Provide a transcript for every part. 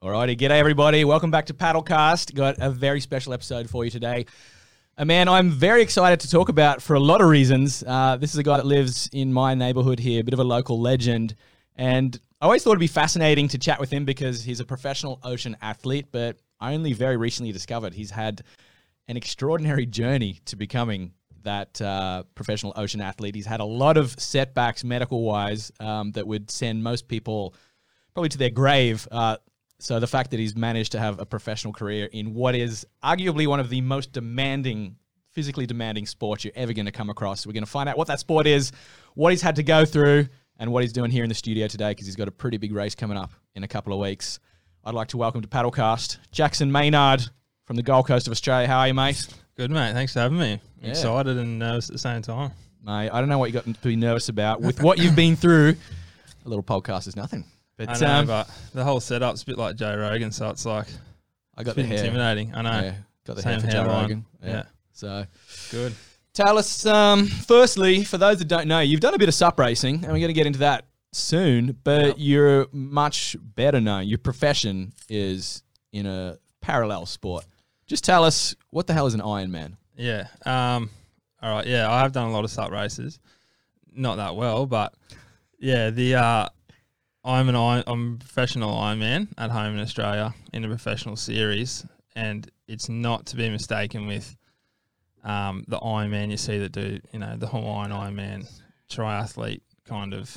Alrighty, g'day everybody. Welcome back to Paddlecast. Got a very special episode for you today. A man I'm very excited to talk about for a lot of reasons. Uh, this is a guy that lives in my neighborhood here, a bit of a local legend. And I always thought it'd be fascinating to chat with him because he's a professional ocean athlete, but I only very recently discovered he's had an extraordinary journey to becoming that uh, professional ocean athlete. He's had a lot of setbacks medical wise um, that would send most people probably to their grave. Uh, so the fact that he's managed to have a professional career in what is arguably one of the most demanding, physically demanding sports you're ever going to come across. We're going to find out what that sport is, what he's had to go through, and what he's doing here in the studio today because he's got a pretty big race coming up in a couple of weeks. I'd like to welcome to Paddlecast Jackson Maynard from the Gold Coast of Australia. How are you, mate? Good, mate. Thanks for having me. Yeah. Excited and nervous at the same time. Mate, I don't know what you got to be nervous about. With what you've been through, a little podcast is nothing. But I know, um, but the whole setup's a bit like Joe Rogan, so it's like I got the hair. intimidating. I know. Yeah, got the Same hair for Joe hairline. Rogan. Yeah. So Good. tell us, um, firstly, for those that don't know, you've done a bit of sup racing, and we're going to get into that soon. But Yep. you're much better known. Your profession is in a parallel sport. Just tell us what the hell is an Ironman? Yeah. Um. All right. Yeah, I have done a lot of sup races. Not that well, but yeah, the uh, I'm an I'm a professional Ironman at home in Australia in a professional series, and it's not to be mistaken with um, the Ironman you see that do you know the Hawaiian Ironman triathlete kind of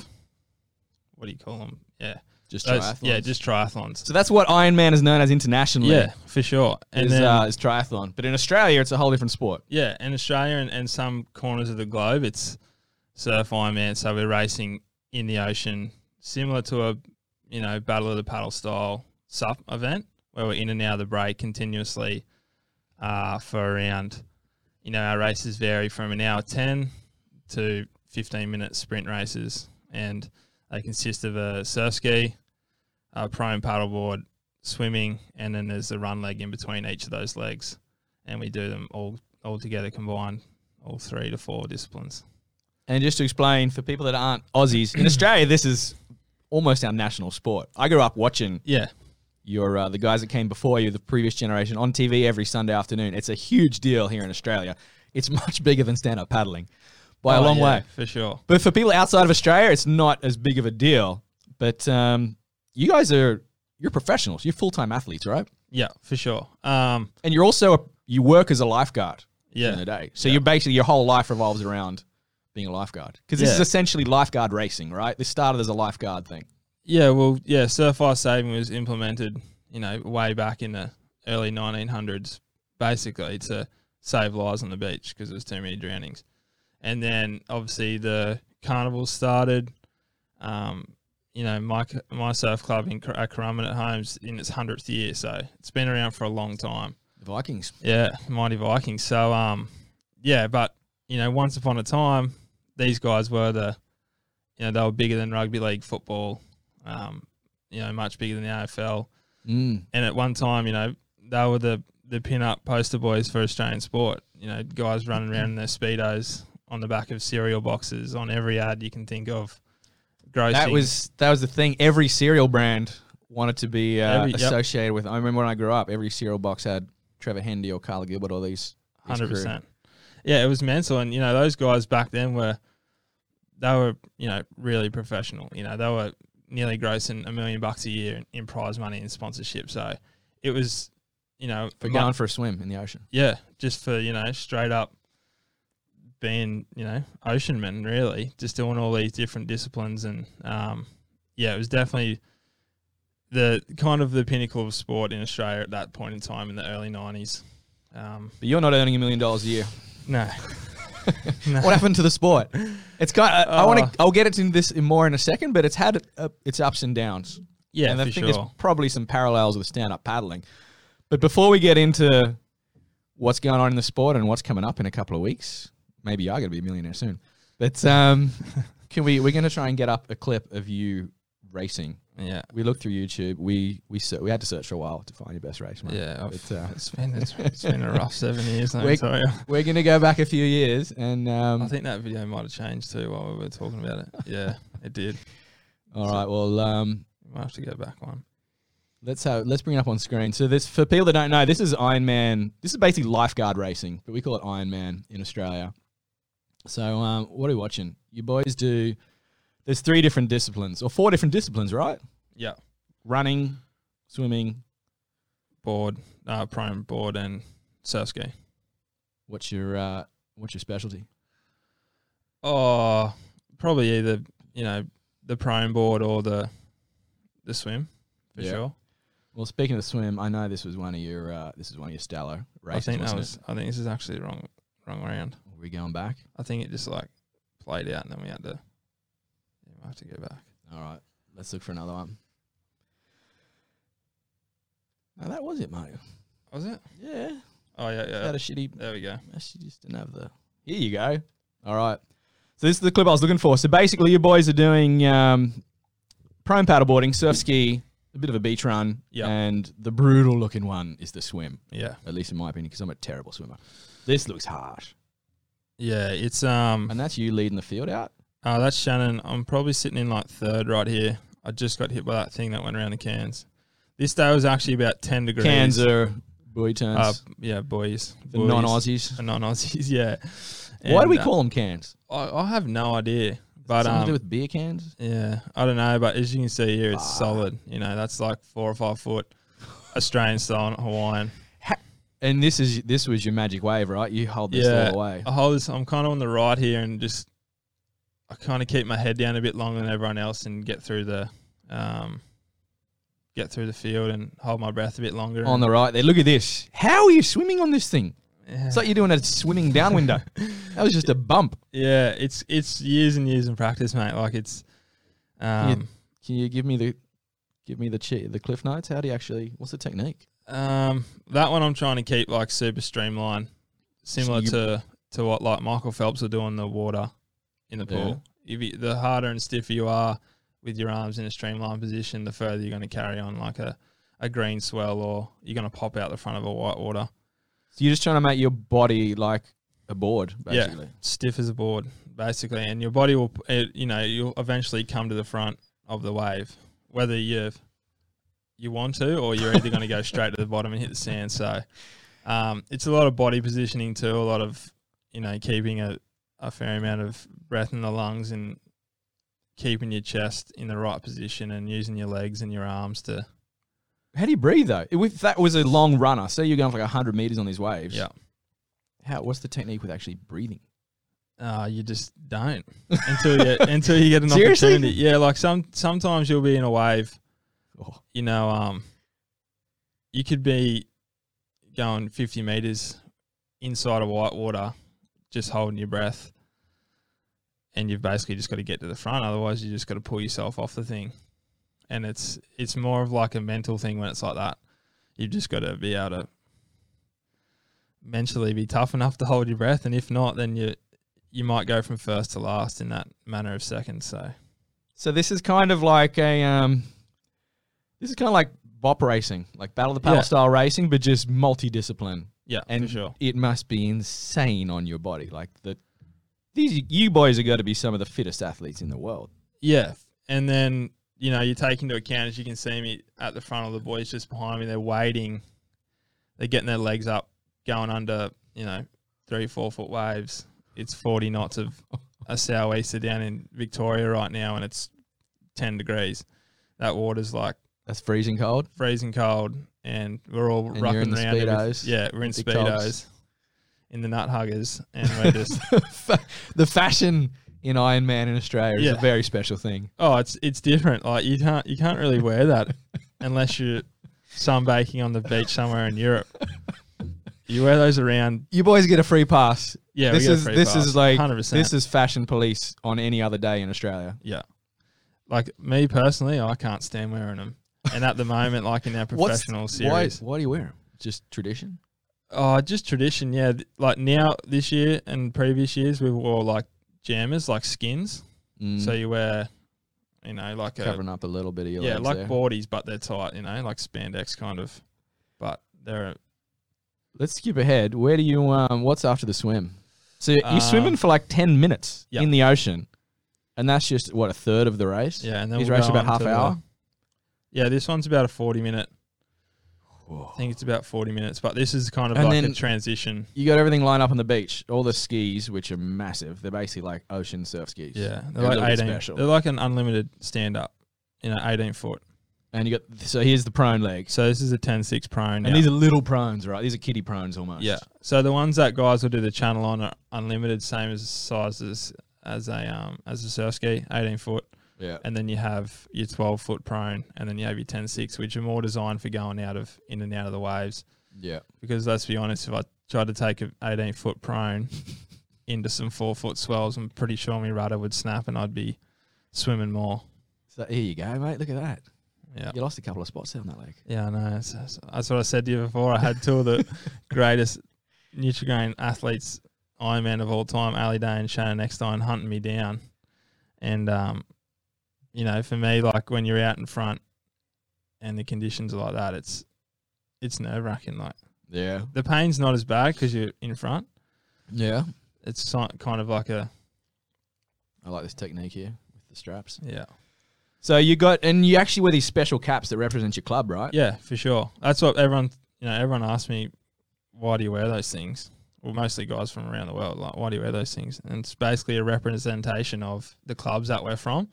what do you call them? Yeah, Just Those- triathlons. yeah, just triathlons. so that's what Ironman is known as internationally. Yeah, for sure. And is, then uh, is triathlon. But in Australia, it's a whole different sport. Yeah, in Australia and, and some corners of the globe, it's surf Ironman. So we're racing in the ocean, similar to a you know battle of the paddle style sup event where we're in and out of the break continuously uh, for around. You know, our races vary from an hour ten to fifteen minute sprint races, and they consist of a surf ski, a prone paddleboard, swimming, and then there's a run leg in between each of those legs, and we do them all all together combined, all three to four disciplines. And just to explain for people that aren't Aussies, in Australia, this is almost our national sport. I grew up watching Yeah, your uh, the guys that came before you, the previous generation, on TV every Sunday afternoon. It's a huge deal here in Australia. It's much bigger than stand up paddling by a Oh, long yeah, way. for sure. But for people outside of Australia, it's not as big of a deal. But um, you guys are you're professionals. You're full time athletes, right? Yeah, for sure. Um, And you're also a, you work as a lifeguard in yeah, the day. So Yeah. you're basically your whole life revolves around being a lifeguard because this is essentially lifeguard racing, right? This started as a lifeguard thing. yeah. Well, yeah. Surf saving was implemented, you know, way back in the early 1900s, basically to save lives on the beach because there was too many drownings. And then obviously the carnival started. Um, you know, my c- my surf club in at Currumbin at home's in its hundredth year, so it's been around for a long time. The Vikings. Yeah, mighty Vikings. So um, yeah, but you know, once upon a time, these guys were the, you know, they were bigger than rugby league football, um, you know, much bigger than the AFL. Mm. And at one time, you know, they were the the pin up poster boys for Australian sport. You know, guys running around in their speedos on the back of cereal boxes on every ad you can think of. Grossing. That was that was the thing. Every cereal brand wanted to be uh, Every- yep. associated with. I remember when I grew up, every cereal box had Trevor Hendy or Karla Gilbert or these. these Hundred percent. Yeah, it was mental, and you know those guys back then were, they were you know really professional. You know they were nearly grossing a million bucks a year in, in prize money and sponsorship. So it was, you know, for going for a swim in the ocean. yeah, just for you know straight up being you know oceanmen really, just doing all these different disciplines, and um, yeah, it was definitely the kind of the pinnacle of sport in Australia at that point in time in the early nineties. Um, But you're not earning a million dollars a year. no. What happened to the sport? It's kind. Of, I want Oh. to. I'll get into this in more in a second, but it's had uh, its ups and downs. Yeah, and I for think sure. there's probably some parallels with stand-up paddling. But before we get into what's going on in the sport and what's coming up in a couple of weeks, maybe you're going to be a millionaire soon. But um, can we? We're going to try and get up a clip of you racing. Yeah, We looked through YouTube. We we we had to search for a while to find your best race. mate. yeah. But, uh, it's been it's, it's been a rough seven years. We're-. We're going to go back a few years, and um, I think that video might have changed too while we were talking about it. Yeah, it did. all right. Well, um, We might have to go back one. Let's have let's bring it up on screen. So this for people that don't know, this is Ironman. This is basically lifeguard racing, but we call it Ironman in Australia. So um, what are we watching? You boys do. There's three different disciplines or four different disciplines, right? Yeah. Running, swimming. Board, uh, prone board, and surf ski. What's your uh, what's your specialty? Oh, probably either you know the prone board or the the swim for Yeah. sure. Well, speaking of swim, I know this was one of your uh, this is one of your stellar races. I think that was. I think this is actually the wrong wrong round. it? Are we going back? I think it just like played out, and then we had to. We have to go back. All right, let's look for another one. No, that was it, mate. Was it? Yeah, Oh yeah, yeah. had a shitty. There we go. She just didn't have the. Here you go. All right. So this is the clip I was looking for. So basically, you boys are doing um, prone paddleboarding, surf ski, a bit of a beach run, Yeah. and the brutal looking one is the swim. Yeah, At least in my opinion, because I'm a terrible swimmer. This looks harsh, yeah. It's um. and that's you leading the field out. Oh, that's Shannon. I'm probably sitting in like third right here. I just got hit by that thing that went around the cans. This day was actually about ten degrees. Cans are buoy turns. Uh, yeah, boys. the boys. non-Aussies. The non-Aussies, yeah. Why do we uh, call them cans? I, I have no idea, but Something to do um, with beer cans? yeah, I don't know. But as you can see here, it's Ah. solid. You know, that's like four or five foot, Australian style, not Hawaiian. And this is this was your magic wave, right? You hold this Yeah. all the way. I hold this. I'm kind of on the right here, and just kind of keep my head down a bit longer than everyone else, and get through the um, get through the field and hold my breath a bit longer. On the right there. Look at this. How are you swimming on this thing? yeah. It's like you're doing a swimming down window. that was just a bump. yeah, it's it's years and years in practice, mate. Like it's um, Can you give me the give me the chi- the cliff notes? How do you actually? What's the technique? Um, that one I'm trying to keep like super streamlined, similar you- to to what like Michael Phelps will do on the water in the Yeah. pool. If you, the harder and stiffer you are with your arms in a streamlined position, the further you're going to carry on like a, a green swell, or you're going to pop out the front of a white water. So you're just trying to make your body like a board, basically. Stiff as a board, basically, and your body will, it, you know, you'll eventually come to the front of the wave, whether you you want to or you're either going to go straight to the bottom and hit the sand. So um, it's a lot of body positioning too, a lot of you know keeping a, a fair amount of breath in the lungs and keeping your chest in the right position and using your legs and your arms to How do you breathe though? If that was a long runner, say you're going for like hundred meters on these waves. yeah. How? What's the technique with actually breathing? Uh, you just don't until you until you get an Seriously? opportunity. Yeah, like some sometimes you'll be in a wave Oh, you know, um, you could be going 50 meters inside of white water, just holding your breath, and you've basically just got to get to the front. Otherwise, you just got to pull yourself off the thing, and it's it's more of like a mental thing when it's like that. You've just got to be able to mentally be tough enough to hold your breath, and if not, then you you might go from first to last in that manner of seconds. So So this is kind of like a um, this is kind of like bop racing, like battle of the paddle Yeah. style racing, but just multidiscipline. Yeah, And for sure. it must be insane on your body. Like the these you boys are going to be some of the fittest athletes in the world. Yeah, and then you know you take into account as you can see me at the front of the boys just behind me. They're waiting, they're getting their legs up, going under you know three four foot waves. It's forty knots of a sou'easter down in Victoria right now, and it's ten degrees. That water's like That's freezing cold. freezing cold, and we're all And rucking in the around. Speedos, yeah, we're in big speedos, tops. in the nut huggers, and we're just the fashion in Iron Man in Australia is a very special thing. Oh, it's it's different. Like you can't you can't really wear that unless you're sunbaking on the beach somewhere in Europe. You wear those around. You boys get a free pass. Yeah, this we get a is this pass, is like 100%. this is fashion police on any other day in Australia. yeah. Like me personally, I can't stand wearing them. And at the moment, like in our professional why? series, Why do you wear them? Just tradition. oh, just tradition. Yeah, like now this year and previous years, we wore like jammers, like skins. Mm, So you wear, you know, like a covering up a little bit of your yeah, like there. boardies, but they're tight. You know, like spandex kind of. But they're Let's skip ahead. Where do you um? What's after the swim? So you're Um, swimming for like ten minutes yeah. in the ocean, and that's just what a third of the race. Yeah, and then These we'll races go about half to the- hour. Yeah, this one's about a forty minute. Whoa. I think it's about forty minutes, but this is kind of And like a then- transition. You got everything lined up on the beach. All the skis, which are massive. They're basically like ocean surf skis. Yeah, They're they're a like bit eighteen. special. They're like an unlimited stand up, you know, eighteen foot. And you got so here's the prone legs. So this is a 10-6 prone. And these are little prones, right? These are kiddie prones almost. Yeah. So the ones that guys will do the channel on are unlimited, same as size as as a um as a surf ski, eighteen foot, Yeah. and then you have your twelve foot prone, and then you have your 10-6, which are more designed for going out of in and out of the waves. Yeah. Because let's be honest, if I tried to take an eighteen foot prone into some four foot swells, I'm pretty sure my rudder would snap and I'd be swimming more. So here you go, mate. Look at that. Yeah. You lost a couple of spots on that leg. Yeah, I know. That's what I said to you before. I had two of the greatest Nutrigrain athletes, Ironman of all time, Ali Day and Shannon Eckstein, hunting me down. And, um, you know, for me, like when you're out in front and the conditions are like that, it's it's nerve wracking. Like Yeah. the pain's not as bad because you're in front. Yeah. It's so- kind of like a I like this technique here with the straps. yeah, So you got, and you actually wear these special caps that represent your club, right? yeah, for sure. That's what everyone you know. Everyone asks me, why do you wear those things? Well, mostly guys from around the world. Like, why do you wear those things? And it's basically a representation of the clubs that we're from.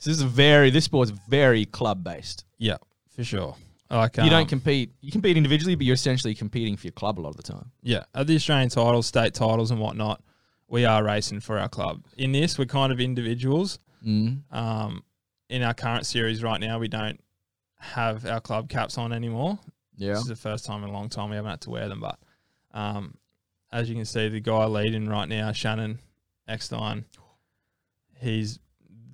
So this is very, this sport's very club based. Yeah, for sure. Like you um, don't compete. You compete individually, but you're essentially competing for your club a lot of the time. Yeah, at the Australian titles, state titles, and whatnot, we are racing for our club. In this, we're kind of individuals. Mm. Um, in our current series right now, we don't have our club caps on anymore. Yeah. This is the first time in a long time we haven't had to wear them. But um, as you can see, the guy leading right now, Shannon Eckstein, he's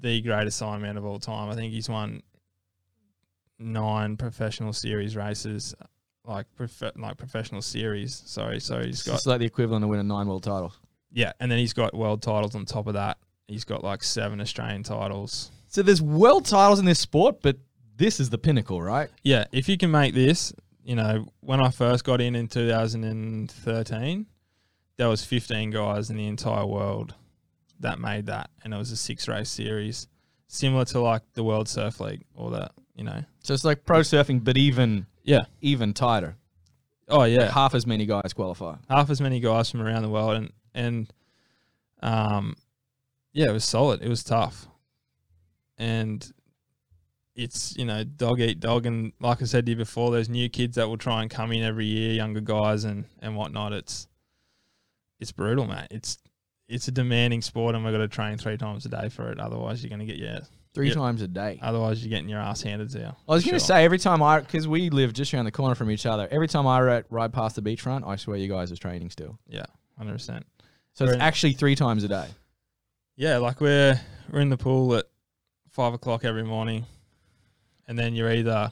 the greatest Ironman of all time. I think he's won nine professional series races, like prof- like professional series. Sorry, so he's got It's like the equivalent of winning nine world titles. yeah, and then he's got world titles on top of that. He's got like seven Australian titles. So there's world titles in this sport, but this is the pinnacle, right? Yeah, if you can make this, you know, when I first got in in 2013, there was 15 guys in the entire world that made that, and it was a six race series, similar to like the World Surf League or that, you know. So it's like pro surfing, but even Yeah. even tighter. Oh yeah, Half as many guys qualify. half as many guys from around the world, and and um, yeah, it was solid. It was tough, and it's you know dog eat dog, and like I said to you before, there's new kids that will try and come in every year, younger guys and and whatnot. It's it's brutal, mate. It's it's a demanding sport, and we've got to train three times a day for it. Otherwise, you're going to get your Three Yep. times a day. otherwise you're getting your ass handed to you. I was going to sure. say every time I, because we live just around the corner from each other. Every time I ride, ride past the beachfront, I swear you guys are training still. yeah, hundred percent. So it's Very- actually three times a day. Yeah, like we're we're in the pool at five o'clock every morning, and then you're either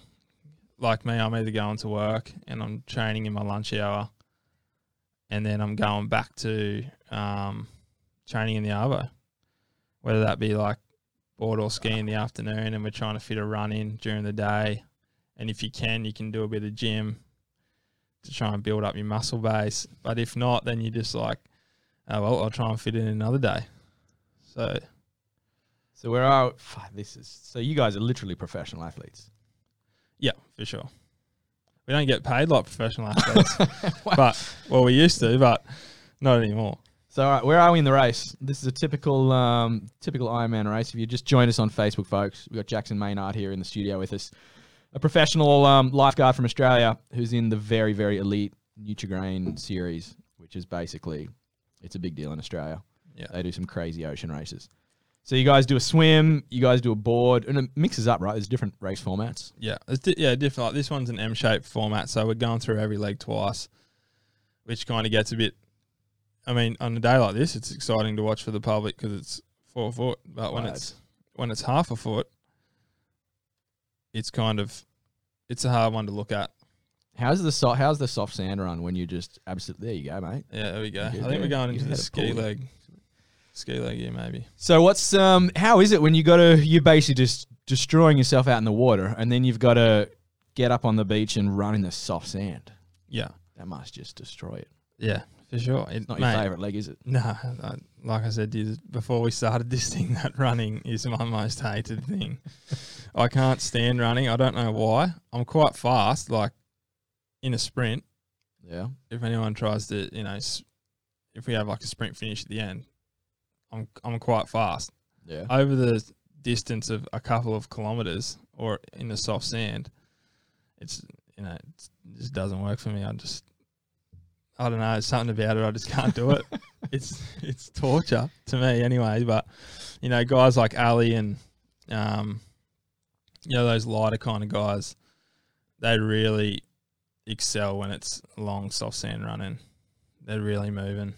like me, I'm either going to work and I'm training in my lunch hour, and then I'm going back to um, training in the arvo, whether that be like board or ski in the afternoon, and we're trying to fit a run in during the day, and if you can, you can do a bit of gym to try and build up your muscle base, but if not, then you're just like, oh well, I'll try and fit in another day. So So where are this is? So you guys are literally professional athletes. yeah, for sure. We don't get paid like professional athletes, but well, we used to, but not anymore. So all right, where are we in the race? This is a typical um, typical Ironman race. If you just join us on Facebook, folks, we've got Jackson Maynard here in the studio with us, a professional um, lifeguard from Australia who's in the very very elite Nutrigrain series, which is basically it's a big deal in Australia. Yeah. They do some crazy ocean races. So you guys do a swim, you guys do a board, and it mixes up, right? There's different race formats. Yeah, it's di- yeah different. Like this one's an M-shaped format, so we're going through every leg twice, which kind of gets a bit. I mean, on a day like this, it's exciting to watch for the public because it's four foot. But when Right. it's when it's half a foot, it's kind of it's a hard one to look at. How's the so- how's the soft sand run when you just absolutely there you go, mate. Yeah, there we go. I think we're going You into had the a ski pull. leg, ski leg here maybe. So what's um how is it when you got to you're basically just destroying yourself out in the water and then you've got to get up on the beach and run in the soft sand. Yeah, That must just destroy it. yeah, for sure. It, It's not your mate, favourite leg, is it? No, I, like I said to you before we started this thing, that running is my most hated thing. I can't stand running. I don't know why. I'm quite fast, like in a sprint. Yeah. If anyone tries to, you know, if we have like a sprint finish at the end, I'm I'm quite fast. Yeah. Over the distance of a couple of kilometers or in the soft sand, it's you know it just doesn't work for me. I just I don't know. It's something about it. I just can't do it. it's it's torture to me anyway. But you know, guys like Ali and um, you know those lighter kind of guys, they really excel when it's long soft sand running. They're really moving.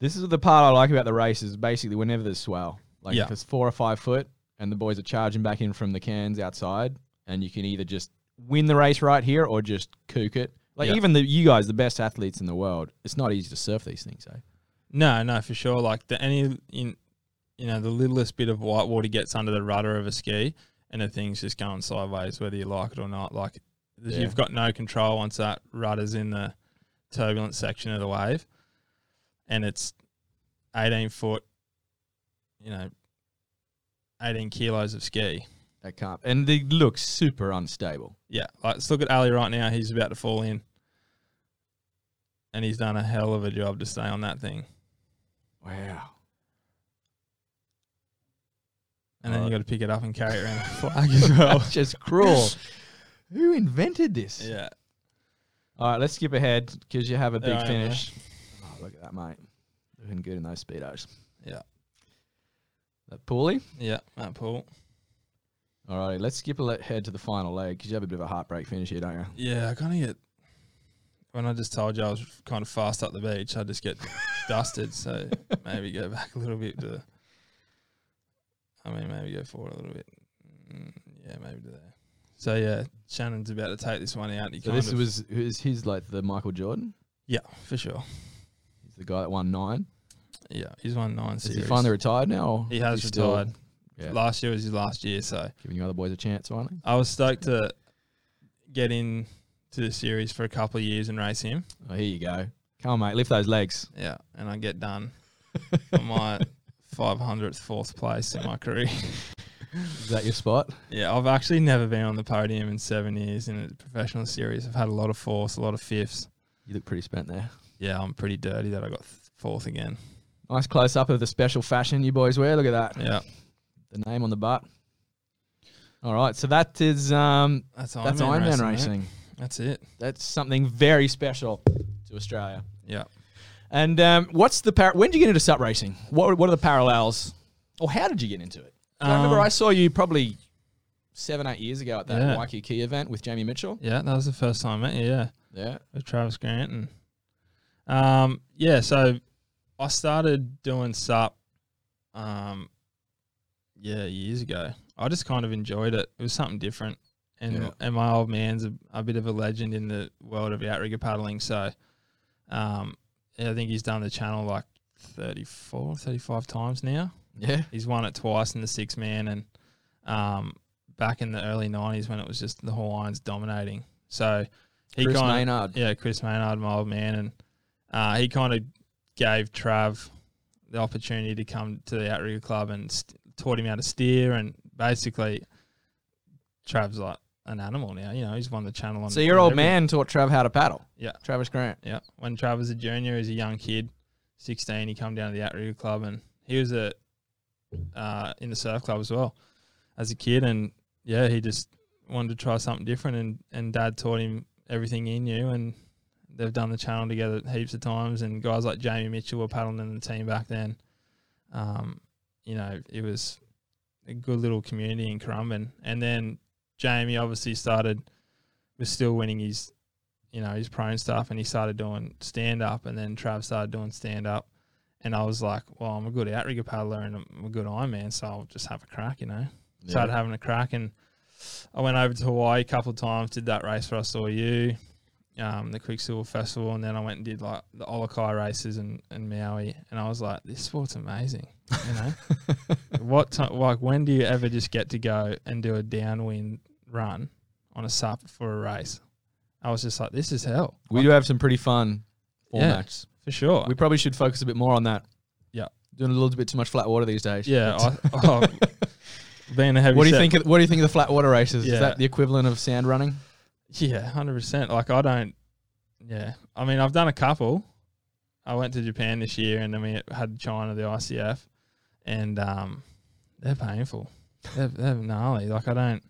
This is the part I like about the race is basically whenever there's swell, like Yeah. if it's four or five foot and the boys are charging back in from the cans outside, and you can either just win the race right here or just kook it. Like Yeah. even the you guys, the best athletes in the world, it's not easy to surf these things. Eh? No, no, for sure. Like the any in you know the littlest bit of white water gets under the rudder of a ski, and the thing's just going sideways, whether you like it or not. Like Yeah. you've got no control once that rudder's in the turbulent section of the wave, and it's eighteen foot, you know, eighteen kilos of ski. That can't, and they look super unstable. Yeah, like, let's look at Ali right now. He's about to fall in, and he's done a hell of a job to stay on that thing. Wow. And then you uh, Alright. got to pick it up and carry it around the flag as well. That's just cruel. Who invented this? Yeah. All right, let's skip ahead because you have a big finish. Oh, look at that, mate. Looking good in those speedos. Yeah. That pulley. Yeah, Matt Paul. All right, let's skip ahead to the final leg because you have a bit of a heartbreak finish here, don't you? Yeah, I kind of get. When I just told you I was kind of fast up the beach, I just get dusted. So maybe go back a little bit to. I mean, maybe go forward a little bit. Mm, yeah, maybe to there. So yeah, Shannon's about to take this one out. He So this was is his like the Michael Jordan. yeah, for sure. He's the guy that won nine. Yeah, he's won nine Is series. he finally retired now? Or He is has retired. Yeah, Last year was his last year, so giving you other boys a chance finally. I was stoked to get in to the series for a couple of years and race him. Oh, here you go. Come on, mate, lift those legs. Yeah, and I get done for my 500th fourth place in my career. Is that your spot? Yeah, I've actually never been on the podium in seven years in a professional series. I've had a lot of fourths, a lot of fifths. You look pretty spent there. Yeah, I'm pretty dirty that I got fourth again. Nice close up of the special fashion you boys wear. Look at that. Yeah, The name on the butt. All right, so that is um that's that's Ironman Ironman racing. racing. That's it. That's something very special to Australia. Yeah. And um, what's the par- when did you get into sup racing? What what are the parallels, or how did you get into it? 'Cause I remember Um, I saw you probably seven eight years ago at that Yeah. Waikiki event with Jamie Mitchell. Yeah, that was the first time I met you. Yeah. Yeah, with Travis Grant and um yeah, so I started doing sup um yeah, years ago. I just kind of enjoyed it. It was something different. And Yeah. and my old man's a, a bit of a legend in the world of outrigger paddling, so um I think he's done the channel like 34, 35 times now. yeah. He's won it twice in the six man and um back in the early nineties when it was just the Hawaiians dominating. So he Chris kinda- Maynard. yeah, Chris Maynard, my old man, and uh, he kind of gave Trav the opportunity to come to the outrigger club and st- taught him how to steer. And basically, Trav's like an animal now. You know, he's won the channel on. So your old everything. man taught Trav how to paddle. Yeah. Travis Grant. Yeah, when Trav was a junior, as a young kid, sixteen, he come down to the outrigger club, and he was a uh, in the surf club as well as a kid, and yeah, he just wanted to try something different, and and Dad taught him everything he knew, and they've done the channel together heaps of times, and guys like Jamie Mitchell were paddling in the team back then. Um, you know, it was a good little community in Currumbin, and then Jamie obviously started was still winning his you know, his prone stuff and he started doing stand up and then Trav started doing stand up. And I was like, well, I'm a good outrigger paddler and I'm a good Ironman, so I'll just have a crack, you know. Started having a crack and I went over to Hawaii a couple of times, did that race where I saw you, um, the Quiksilver Festival, and then I went and did like the OluKai races and, and Maui. And I was like, this sport's amazing, you know. what ti like when do you ever just get to go and do a downwind run on a sup for a race? I was just like, this is hell. We do have some pretty fun Yeah. for sure. We probably should focus a bit more on that. Yeah. Doing a little bit too much flat water these days. yeah, I, oh, being a heavy. What do you set- think? Of, what do you think of the flat water races? Is that the equivalent of sand running? Yeah, hundred percent. Like I don't. Yeah, I mean, I've done a couple. I went to Japan this year, and then we had China, the ICF, and um, they're painful. They're, they're gnarly. Like I don't,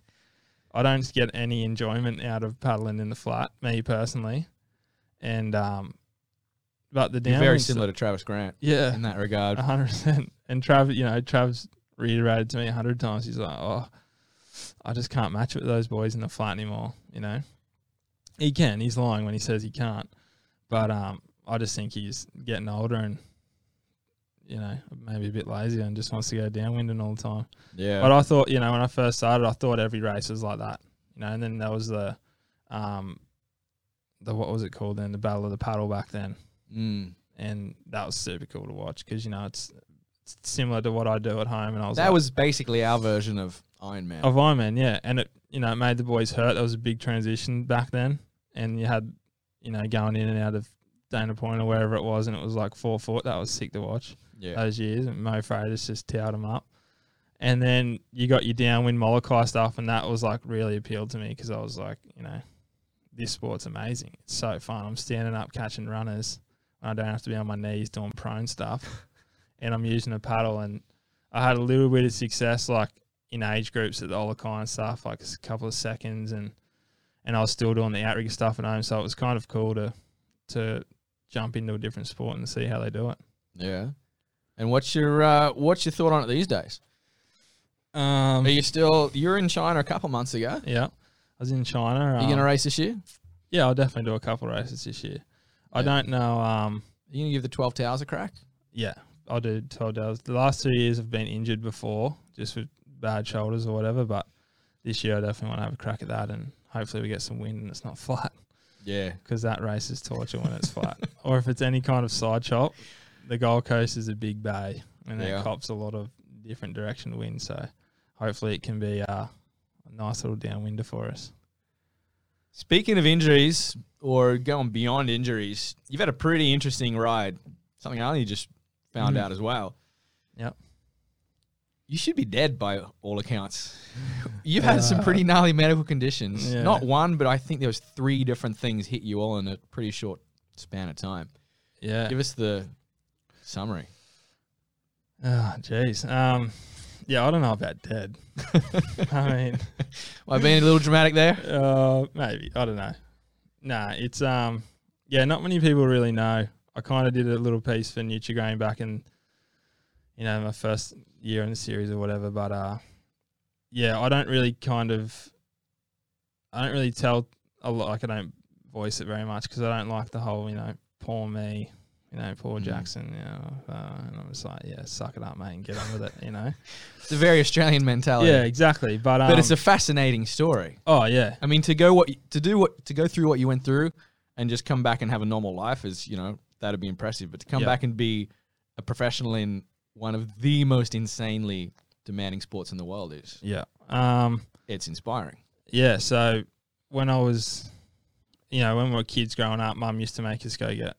I don't get any enjoyment out of paddling in the flat, me personally, and um, but the downwind. very similar to Travis Grant Yeah, in that regard. hundred percent. And Trav, you know, Trav's reiterated to me a hundred times. He's like, "Oh, I just can't match it with those boys in the flat anymore." You know, he can. He's lying when he says he can't. But um, I just think he's getting older and, you know, maybe a bit lazy and just wants to go downwinding all the time. Yeah. But I thought, you know, when I first started, I thought every race was like that. You know, and then there was the, um, the what was it called then? The Battle of the Paddle back then Mm. and that was super cool to watch because you know it's, it's similar to what I do at home, and I was That like, was basically our version of Iron Man. of Iron Man, yeah, and it you know it made the boys hurt. That was a big transition back then, and you had you know going in and out of Dana Point or wherever it was, and it was like four foot. That was sick to watch yeah. those years, and Mo Freitas just towed them up. And then you got your downwind Molokai stuff, and that was like really appealed to me because I was like, you know, this sport's amazing. It's so fun. I'm standing up catching runners. I don't have to be on my knees doing prone stuff, and I'm using a paddle. And I had a little bit of success, like in age groups at the OluKai and stuff, like a couple of seconds, and and I was still doing the outrigger stuff at home. So it was kind of cool to to jump into a different sport and see how they do it. yeah. And what's your uh, what's your thought on it these days? Um, Are you still you're in China a couple months ago? Yeah, I was in China. Are you um, gonna race this year? yeah, I'll definitely do a couple races this year. I Yeah. don't know. Um, Are you gonna give the twelve towers a crack? yeah, I'll do twelve days. The last two years I've been injured before, just with bad shoulders or whatever. But this year I definitely want to have a crack at that, and hopefully we get some wind and it's not flat Yeah. because that race is torture when it's flat. Or if it's any kind of side chop, the Gold Coast is a big bay and Yeah. it cops a lot of different direction wind. So hopefully it can be uh, a nice little downwinder for us. Speaking of injuries or going beyond injuries, you've had a pretty interesting ride. Something I only just found Mm. out as well. Yep. You should be dead by all accounts. You've had some pretty gnarly medical conditions. Yeah. Not one, but I think there was three different things hit you all in a pretty short span of time. Yeah. Give us the summary. Oh, jeez. Um, yeah, I don't know about dead. I mean, Am I being a little dramatic there? uh, maybe I don't know. Nah, it's um, yeah, not many people really know. I kind of did a little piece for Nutrigrain back in, you know, my first year in the series or whatever. But uh, yeah, I don't really kind of, I don't really tell a lot. Like I don't voice it very much because I don't like the whole, you know, poor me. You know, poor Mhm. Jackson. You know, uh, and I'm just like, yeah, suck it up, mate, and get on with it. You know. It's a very Australian mentality. Yeah, exactly. But um, But it's a fascinating story. oh yeah, I mean, to go what to do what to go through what you went through, and just come back and have a normal life is you know that'd be impressive. But to come Yeah. back and be a professional in one of the most insanely demanding sports in the world is yeah, um, it's inspiring. yeah. So when I was, you know, when we were kids growing up, Mum used to make us go get,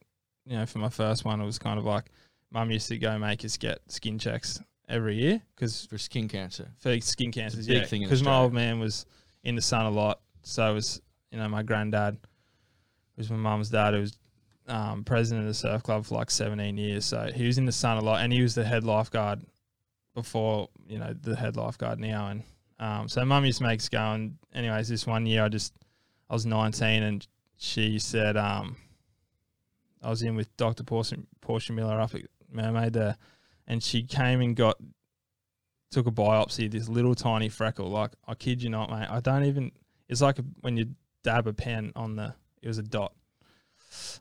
you know, for my first one, it was kind of like Mum used to go make us get skin checks every year because For skin cancer, for skin cancers, big yeah, thing in because my Australia. old man was in the sun a lot. So was you know my granddad was my mum's dad who was um, president of the surf club for like 17 years. So he was in the sun a lot, and he was the head lifeguard before you know the head lifeguard now. And um, so mum used to make us go. And anyways, this one year I just I was 19, and she said um, I was in with Dr. Portia, Portia Miller up at Mermaid there, and she came and got took a biopsy, this little tiny freckle. Like I kid you not, mate. I don't even. It's like a, when you dab a pen on the. It was a dot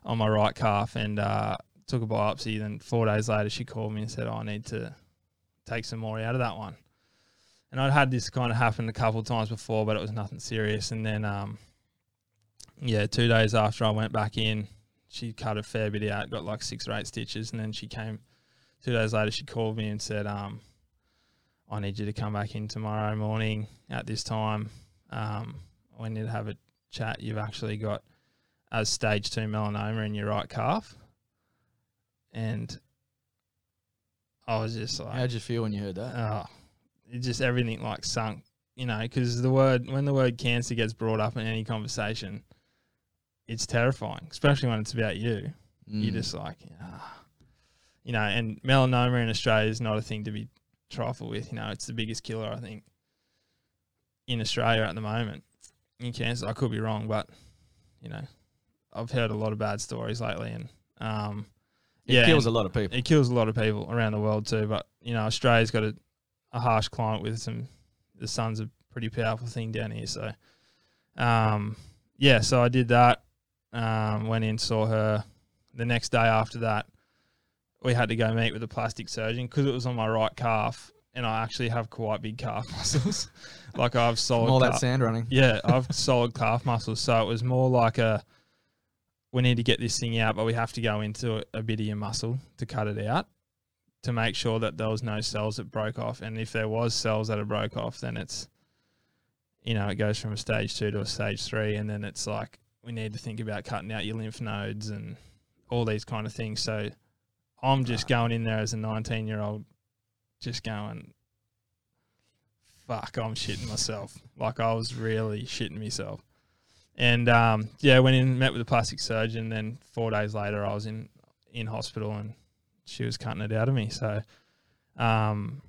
on my right calf, and uh, took a biopsy. Then four days later, she called me and said, oh, "I need to take some more out of that one." And I'd had this kind of happen a couple of times before, but it was nothing serious. And then, um, yeah, two days after I went back in, she cut a fair bit out, got like six or eight stitches, and then she came. Two days later, she called me and said, um, I need you to come back in tomorrow morning at this time. Um, we need to have a chat. You've actually got a stage two melanoma in your right calf. and I was just like, How'd you feel when you heard that? oh, it just everything like sunk, you know, because the word when the word cancer gets brought up in any conversation, it's terrifying, especially when it's about you. You're Mm. just like, ah. you know, and melanoma in Australia is not a thing to be trifled with. You know, it's the biggest killer I think in Australia at the moment in cancer. I could be wrong, but you know, I've heard a lot of bad stories lately, and um, it yeah, kills a lot of people. it kills a lot of people around the world too. But you know, Australia's got a, a harsh climate with some. The sun's a pretty powerful thing down here. So, um, yeah. So I did that. Um, went in, saw her. The next day after that, we had to go meet with a plastic surgeon because it was on my right calf, and I actually have quite big calf muscles. like I have solid. All that sand running. yeah, I've solid calf muscles, so it was more like a we need to get this thing out, but we have to go into a, a bit of your muscle to cut it out to make sure that there was no cells that broke off, and if there was cells that are broke off, then it's you know it goes from a stage two to a stage three, and then it's like we need to think about cutting out your lymph nodes and all these kind of things. So I'm just going in there as a 19 year old, just going fuck, I'm shitting myself. Like I was really shitting myself. And um, yeah, went in, met with a plastic surgeon. Then four days later, I was in in hospital, and she was cutting it out of me. So um,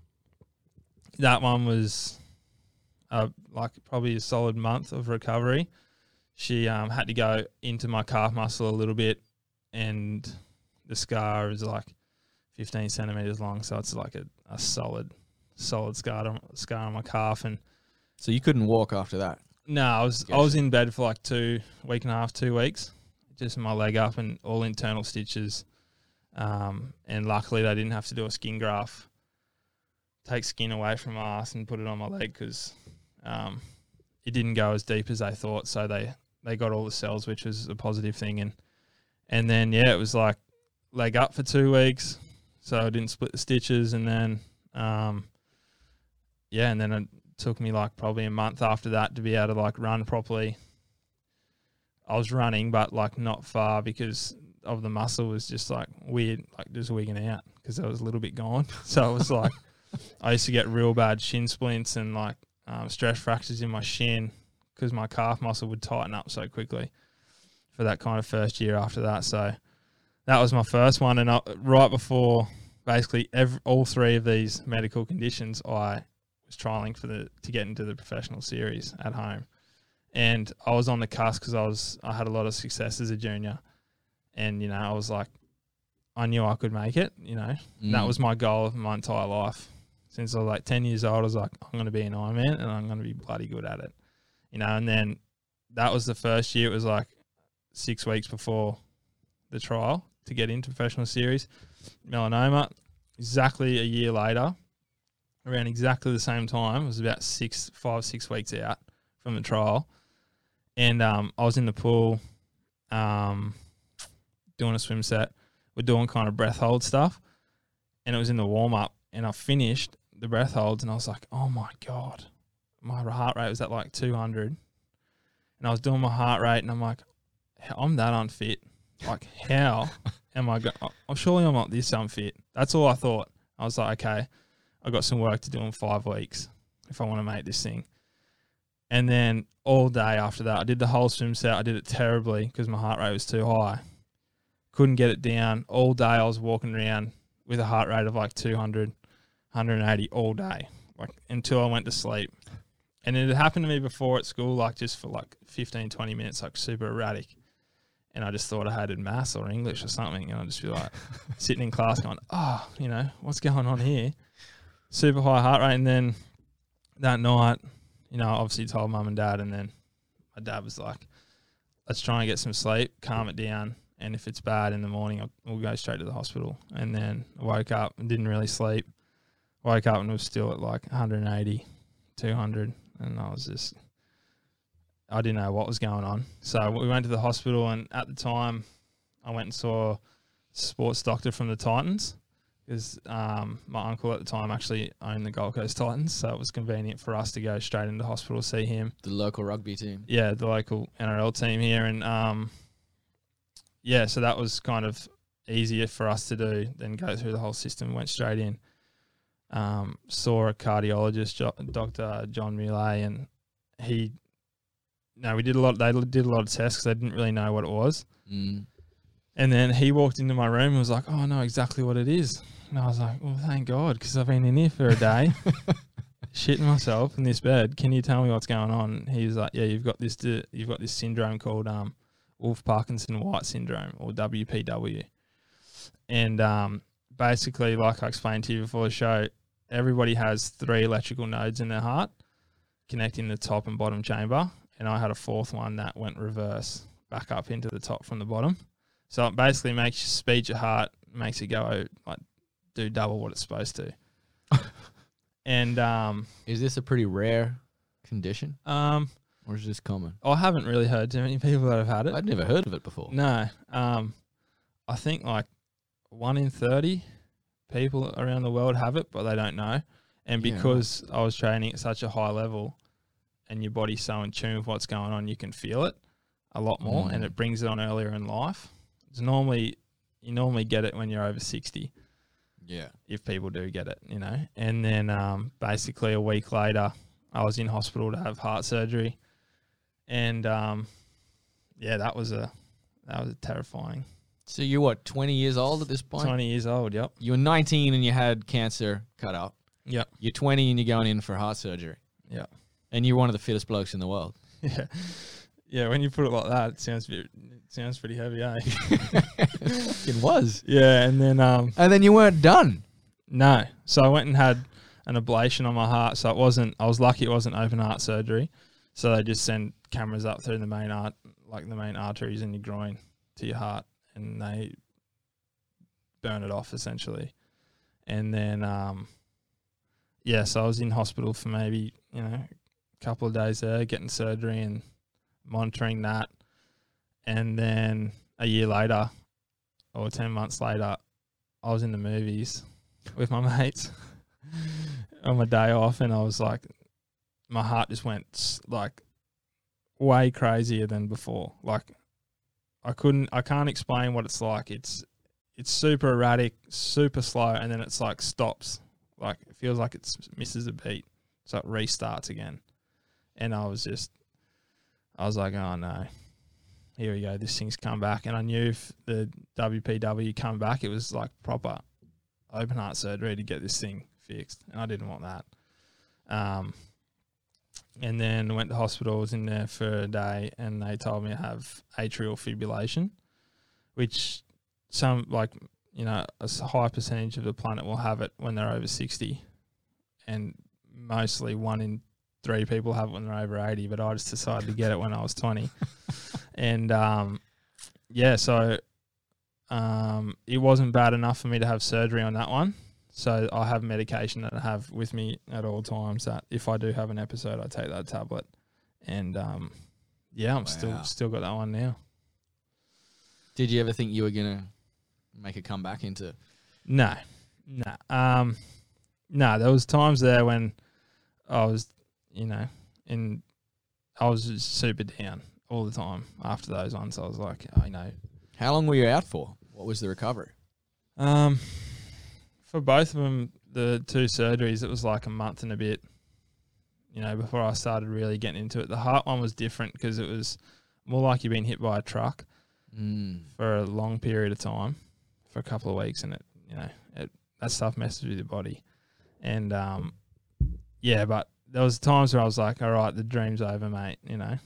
that one was uh, like probably a solid month of recovery. She um, had to go into my calf muscle a little bit, and the scar is like 15 centimeters long, so it's like a, a solid solid scar on, scar on my calf and So you couldn't walk after that. no I was I was in bed for like two week and a half two weeks just my leg up and all internal stitches um, and luckily they didn't have to do a skin graft take skin away from my ass and put it on my leg because um, it didn't go as deep as they thought so they they got all the cells which was a positive thing and and then yeah it was like leg up for two weeks so I didn't split the stitches and then um, yeah, and then it took me like probably a month after that to be able to like run properly. I was running, but like not far because of the muscle was just like weird, like just wigging out because I was a little bit gone. So it was like I used to get real bad shin splints and like um, stress fractures in my shin because my calf muscle would tighten up so quickly for that kind of first year after that. So that was my first one, and I, right before basically every, all three of these medical conditions, I was trialing for the to get into the professional series at home, and I was on the cusp because I was I had a lot of success as a junior, and you know I was like, I knew I could make it. You know Mm. that was my goal of my entire life since I was like ten years old. I was like, I'm going to be an Ironman and I'm going to be bloody good at it. You know, and then that was the first year. It was like six weeks before the trial to get into professional series. Melanoma, exactly a year later, around exactly the same time. It was about six, five, six weeks out from the trial, and um, I was in the pool, um, doing a swim set. We're doing kind of breath hold stuff, and it was in the warm up, and I finished the breath holds, and I was like, oh my god, my heart rate was at like two hundred, and I was doing my heart rate, and I'm like, I'm that unfit. Like, how am I going? Oh, oh, surely I'm not this unfit. That's all I thought. I was like, okay, I got some work to do in five weeks if I want to make this thing. And then all day after that, I did the whole swim set. I did it terribly because my heart rate was too high. Couldn't get it down. All day I was walking around with a heart rate of like 200, 180 all day, like until I went to sleep. And it had happened to me before at school, like just for like 15, 20 minutes, like super erratic. And I just thought I had maths or English or something. And I'd just be like sitting in class going, oh, you know, what's going on here? Super high heart rate. And then that night, you know, I obviously told mum and dad. And then my dad was like, let's try and get some sleep, calm it down. And if it's bad in the morning, I'll, we'll go straight to the hospital. And then I woke up and didn't really sleep. Woke up and was still at like 180, 200. And I was just, I didn't know what was going on. So we went to the hospital, and at the time, I went and saw a sports doctor from the Titans because um, my uncle at the time actually owned the Gold Coast Titans, so it was convenient for us to go straight into hospital to see him. The local rugby team. Yeah, the local NRL team here, and um, yeah, so that was kind of easier for us to do than go through the whole system. Went straight in. Um, saw a cardiologist, Dr. John Muley, and he. No, we did a lot. They did a lot of tests because they didn't really know what it was. Mm. And then he walked into my room and was like, "Oh, I know exactly what it is." And I was like, "Well, thank God, because I've been in here for a day, shitting myself in this bed. Can you tell me what's going on?" He was like, "Yeah, you've got this. You've got this syndrome called um, Wolff Parkinson White syndrome, or WPW." And um, basically, like I explained to you before the show, everybody has three electrical nodes in their heart connecting the top and bottom chamber, and I had a fourth one that went reverse back up into the top from the bottom. So it basically makes you speed your heart, makes it go like do double what it's supposed to. and um, Is this a pretty rare condition, um, or is this common? I haven't really heard too many people that have had it. I'd never heard of it before. No, um, I think like one in thirty people around the world have it, but they don't know. And Yeah, because I was training at such a high level, and your body's so in tune with what's going on, you can feel it a lot more, and Mm. it brings it on earlier in life. It's normally you normally get it when you're over sixty, Yeah. if people do get it, you know. And then um, basically a week later, I was in hospital to have heart surgery, and um, yeah, that was a that was a terrifying. So you're what, 20 years old at this point? Twenty years old. Yep. You were 19 and you had cancer cut out. Yep. You're 20 and you're going in for heart surgery. Yeah. And you're one of the fittest blokes in the world. Yeah. Yeah. When you put it like that, it sounds bit, it sounds pretty heavy, eh? it was. yeah. And then um, And then you weren't done. no. So I went and had an ablation on my heart. So it wasn't. I was lucky it wasn't open heart surgery. So they just send cameras up through the main art, like the main arteries in your groin to your heart, and they burn it off essentially. And then um, yeah. So I was in hospital for maybe you know a couple of days there, getting surgery and monitoring that. And then a year later, or 10 months later, I was in the movies with my mates on my day off, and I was like, my heart just went like way crazier than before. Like, I couldn't, I can't explain what it's like. It's, it's super erratic, super slow, and then it's like stops. Like, it feels like it misses a beat. So it restarts again. And I was just, I was like, oh no, here we go. This thing's come back. And I knew if the WPW come back, it was like proper open heart surgery to get this thing fixed. And I didn't want that. Um, and then went to hospital, was in there for a day, and they told me I have atrial fibrillation, which some, like, you know, a high percentage of the planet will have it when they're over 60. And mostly one in three people have it when they're over 80, but I just decided to get it when I was 20. and um, yeah, so um, it wasn't bad enough for me to have surgery on that one. So I have medication that I have with me at all times. That if I do have an episode, I take that tablet. And um, yeah, I'm Wow. still still got that one now. Did you ever think you were going to make a comeback into No, no, um, no. There was times there when I was, you know, in I was super down all the time after those ones. I was like, oh, you know, How long were you out for? What was the recovery? Um, for both of them, the two surgeries, it was like a month and a bit. You know, before I started really getting into it, the heart one was different because it was more like you've been hit by a truck Mm. for a long period of time, for a couple of weeks, and it, you know, it, that stuff messes with your body. And um, yeah, but there was times where I was like, all right, the dream's over, mate. You know,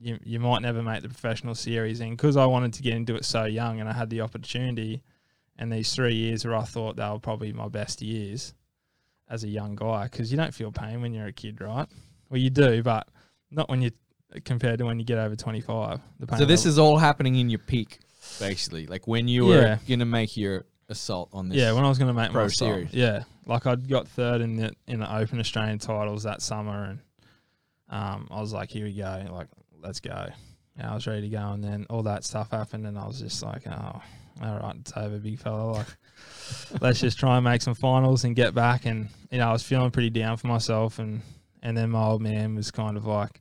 you you might never make the professional series, and because I wanted to get into it so young, and I had the opportunity, and these three years where I thought they were probably my best years as a young guy, because you don't feel pain when you're a kid, right? Well, you do, but not when you compared to when you get over 25. The pain So this level- is all happening in your peak, basically. Like when you were Yeah. to make your assault on this. Yeah, when I was going to make Pro my stop. series. Yeah, like I'd got third in the in the Open Australian titles that summer, and um, I was like, here we go, like let's go. And I was ready to go, and then all that stuff happened, and I was just like, oh, all right, it's over, big fella. Like, let's just try and make some finals and get back. And you know, I was feeling pretty down for myself, and and then my old man was kind of like,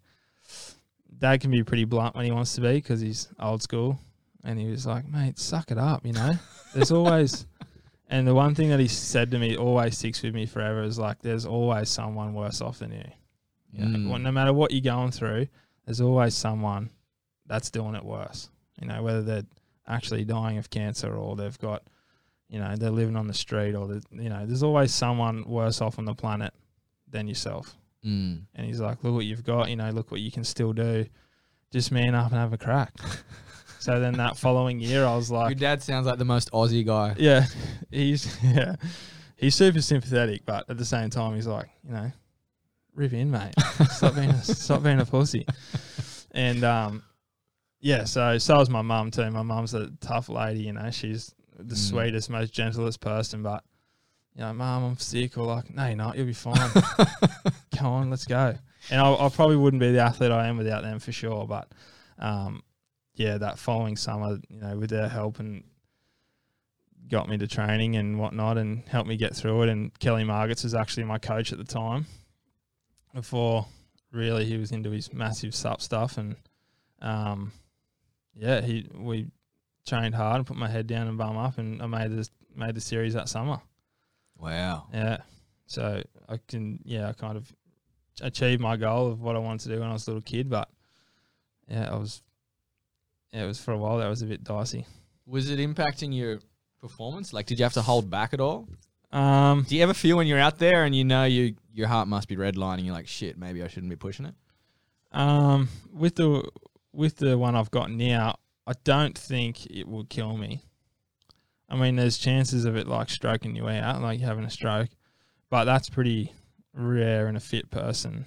Dad can be pretty blunt when he wants to be because he's old school, And he was like, mate, suck it up, you know? There's always, and the one thing that he said to me always sticks with me forever is like, there's always someone worse off than you. you know? Mm. Well, no matter what you're going through, there's always someone that's doing it worse. You know, whether they're actually dying of cancer or they've got, you know, they're living on the street or, the, you know, there's always someone worse off on the planet than yourself. Mm. And he's like, look what you've got, you know, look what you can still do. Just man up and have a crack. so then that following year, I was like, Your dad sounds like the most Aussie guy. yeah, he's, yeah, he's super sympathetic, but at the same time, he's like, you know, rip in, mate. Stop being, a, stop being a pussy. And, um, yeah, so, so was my mum too. My mum's a tough lady, you know, she's the Mm. sweetest, most gentlest person, but, you know, mum, I'm sick, or like, no, you're not, you'll be fine. Come on, let's go. And I, I probably wouldn't be the athlete I am without them for sure. But um, yeah, that following summer, you know, with their help and got me to training and whatnot and helped me get through it. And Kelly Margetts was actually my coach at the time before really he was into his massive sup stuff. And um, yeah, he we trained hard and put my head down and bum up and I made this made the series that summer. Wow. Yeah. So I can, yeah, I kind of achieved my goal of what I wanted to do when I was a little kid. But yeah, I was, yeah, it was for a while. That was a bit dicey. Was it impacting your performance? Like, did you have to hold back at all? Um, Do you ever feel when you're out there and you know you your heart must be redlining? You're like, shit, maybe I shouldn't be pushing it. um, with the with the one I've got now, I don't think it will kill me. I mean, there's chances of it like stroking you out, like having a stroke, but that's pretty rare in a fit person.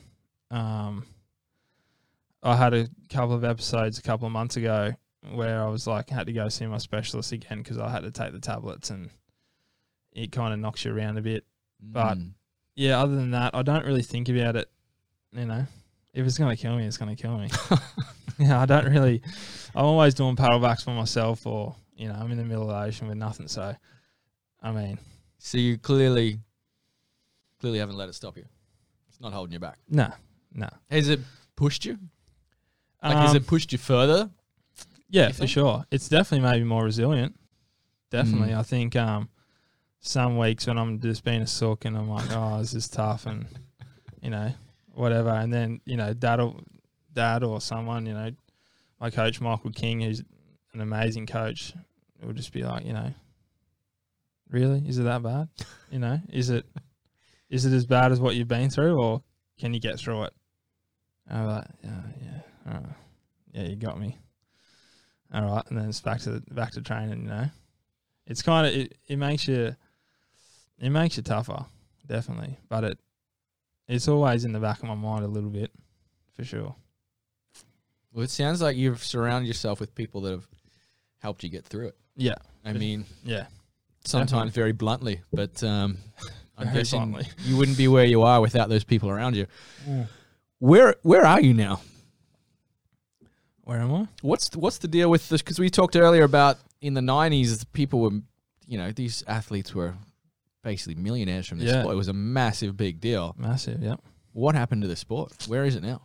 Um, I had a couple of episodes a couple of months ago where I was like had to go see my specialist again because I had to take the tablets and it kind of knocks you around a bit. But- Mm. Yeah, other than that, I don't really think about it. You know, if it's gonna kill me, it's gonna kill me. yeah, I don't really. I'm always doing paddlebacks for myself, or you know, I'm in the middle of the ocean with nothing. So, I mean, so you clearly, clearly haven't let it stop you. It's not holding you back. no, no. Has it pushed you? Like, has Um, it pushed you further? Yeah, you for sure. It's definitely made me more resilient. Definitely. Mm. I think um, some weeks when I'm just being a sook and I'm like, oh, this is tough and, you know, whatever. And then, you know, dad or, dad or someone, you know, my coach, Michael King, who's an amazing coach, will just be like, you know, really? Is it that bad? You know, is it is it as bad as what you've been through or can you get through it? I'm like, yeah, yeah, yeah, you got me all right, and then it's back to back to training. You know, it's kind of it, it makes you it makes you tougher, definitely. But it it's always in the back of my mind a little bit, for sure. Well, it sounds like you've surrounded yourself with people that have helped you get through it. Yeah, I mean, yeah, sometimes Definitely. very bluntly, but um, I'm Very guessing bluntly. you wouldn't be where you are without those people around you. Where Where are you now? Where am I? What's the, what's the deal with this? Because we talked earlier about in the '90s, people were, you know, these athletes were basically millionaires from this Yeah. sport. It was a massive, big deal. Massive. Yeah. What happened to the sport? Where is it now?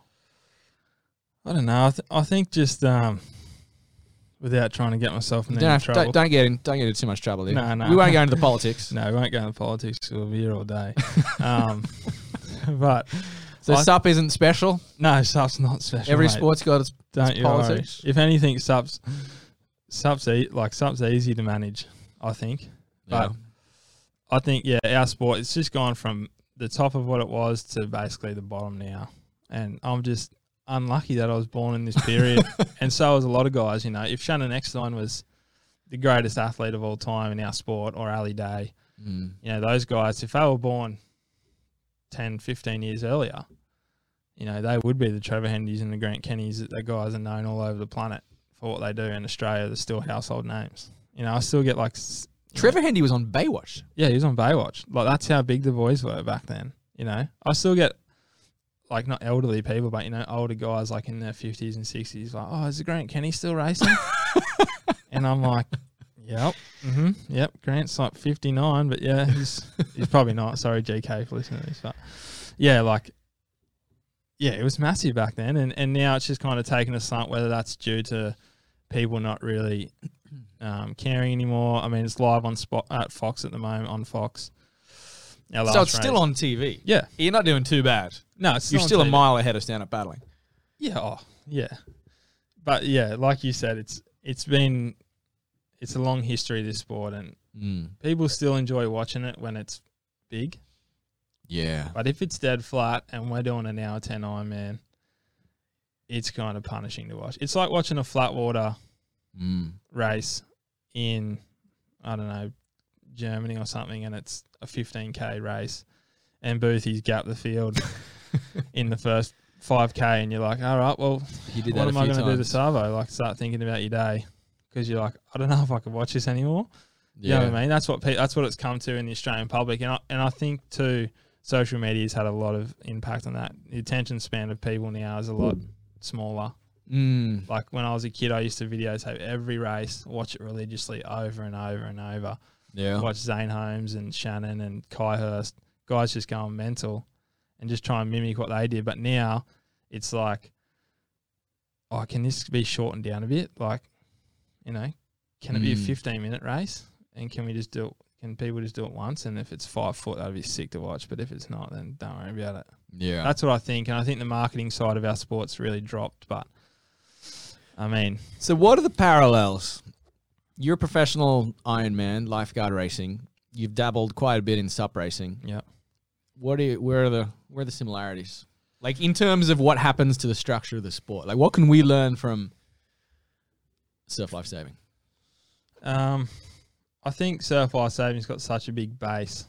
I don't know. I, th- I think just um, without trying to get myself in Don't, any have- trouble. don't, don't get in. Don't get into too much trouble. There. No, no. We won't go into the politics. no, we won't go into politics. 'cause We'll be here all day. um, but So I- SUP isn't special. no, SUP's not special. Every mate. sport's got its. Don't you worry. politics. If anything, sup's subs e- like subs easy to manage. I think. But I think yeah, our sport it's just gone from the top of what it was to basically the bottom now, and I'm just unlucky that I was born in this period, and so was a lot of guys. You know, if Shannon Eckstein was the greatest athlete of all time in our sport, or Ali Day, Mm. you know, those guys, if they were born 10, 15 years earlier, you know, they would be the Trevor Hendys and the Grant Kennys. The guys are known all over the planet for what they do in Australia. They're still household names. You know, I still get like, Trevor Hendy was on Baywatch. yeah, he was on Baywatch. Like, that's how big the boys were back then. You know, I still get like not elderly people, but, you know, older guys like in their 50s and 60s, like, oh, is Grant Kenny still racing? and I'm like, Yep. hmm Yep. Grant's like 59, but yeah, he's he's probably not. Sorry, GK, for listening to this, but yeah, like yeah, it was massive back then, and and now it's just kind of taken a slant. Whether that's due to people not really um, caring anymore. I mean, it's live on spot at Fox at the moment on Fox. Our So it's still on TV. Yeah, You're not doing too bad. no, it's You're still a mile ahead of stand up paddling. Yeah, oh, yeah. But yeah, like you said, it's it's been it's a long history this sport, and Mm. people still enjoy watching it when it's big. Yeah. But if it's dead flat and we're doing an hour ten Ironman, it's kind of punishing to watch. It's like watching a flat water Mm. race in I don't know Germany or something, and it's a 15k race, and Boothie's gap the field in the first 5k, and you're like, all right, well, what am I going to do to times. Savo? Like, start thinking about your day because you're like, I don't know if I could watch this anymore. You Yeah. know what I mean? That's what pe- that's what it's come to in the Australian public, and I, and I think too, social media's had a lot of impact on that. The attention span of people now is a lot smaller. Mm. Like when I was a kid, I used to videotape every race, watch it religiously over and over and over. Yeah. Watch Zane Holmes and Shannon and Ky Hurst, guys just going mental, and just try and mimic what they did. But now it's like, oh, can this be shortened down a bit? Like, you know, can it be a Mm. 15 minute race? And can we just do it? Can people just do it once? And if it's five foot, that'd be sick to watch. But if it's not, then don't worry about it. Yeah. That's what I think. And I think the marketing side of our sport's really dropped. But I mean, So, what are the parallels? You're a professional Ironman, lifeguard racing. You've dabbled quite a bit in sup racing. yeah. What are you, where are the where are the similarities? Like in terms of what happens to the structure of the sport. Like what can we learn from surf life saving? Um, I think Surf Life Saving's got such a big base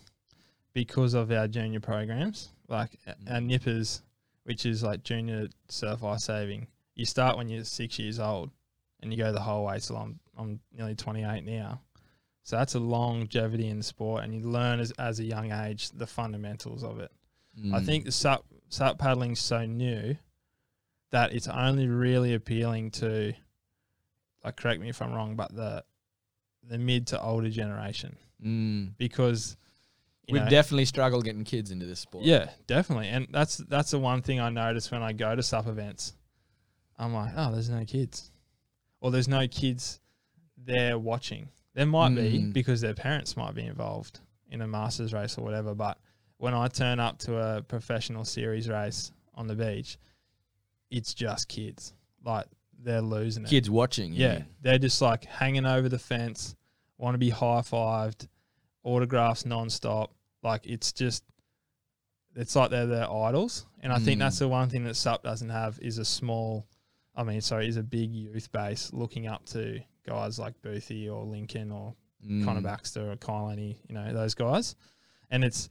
because of our junior programs, like Mm. our nippers, which is like junior Surf Life Saving. You start when you're six years old, and you go the whole way. So I'm I'm nearly 28 now, so that's a longevity in the sport, and you learn as as a young age the fundamentals of it. I Mm. think the sup sup paddling's so new that it's only really appealing to like correct me if I'm wrong, but the the mid to older generation Mm. because We've know, definitely struggled getting kids into this sport. yeah, definitely. And that's that's the one thing I notice when I go to sup events. I'm like, oh, there's no kids. Or there's no kids there watching. There might be Mm. because their parents might be involved in a masters race or whatever. But when I turn up to a professional series race on the beach, it's just kids. Like they're losing it. Kids watching. you Yeah, mean. they're just like hanging over the fence, want to be high fived, autographs nonstop. Like it's just, it's like they're their idols, and I think Mm. that's the one thing that SUP doesn't have is a small, I mean, so is a big youth base looking up to guys like Boothie or Lincoln or Connor Mm. Baxter or Kai Lenny, you know, those guys, and it's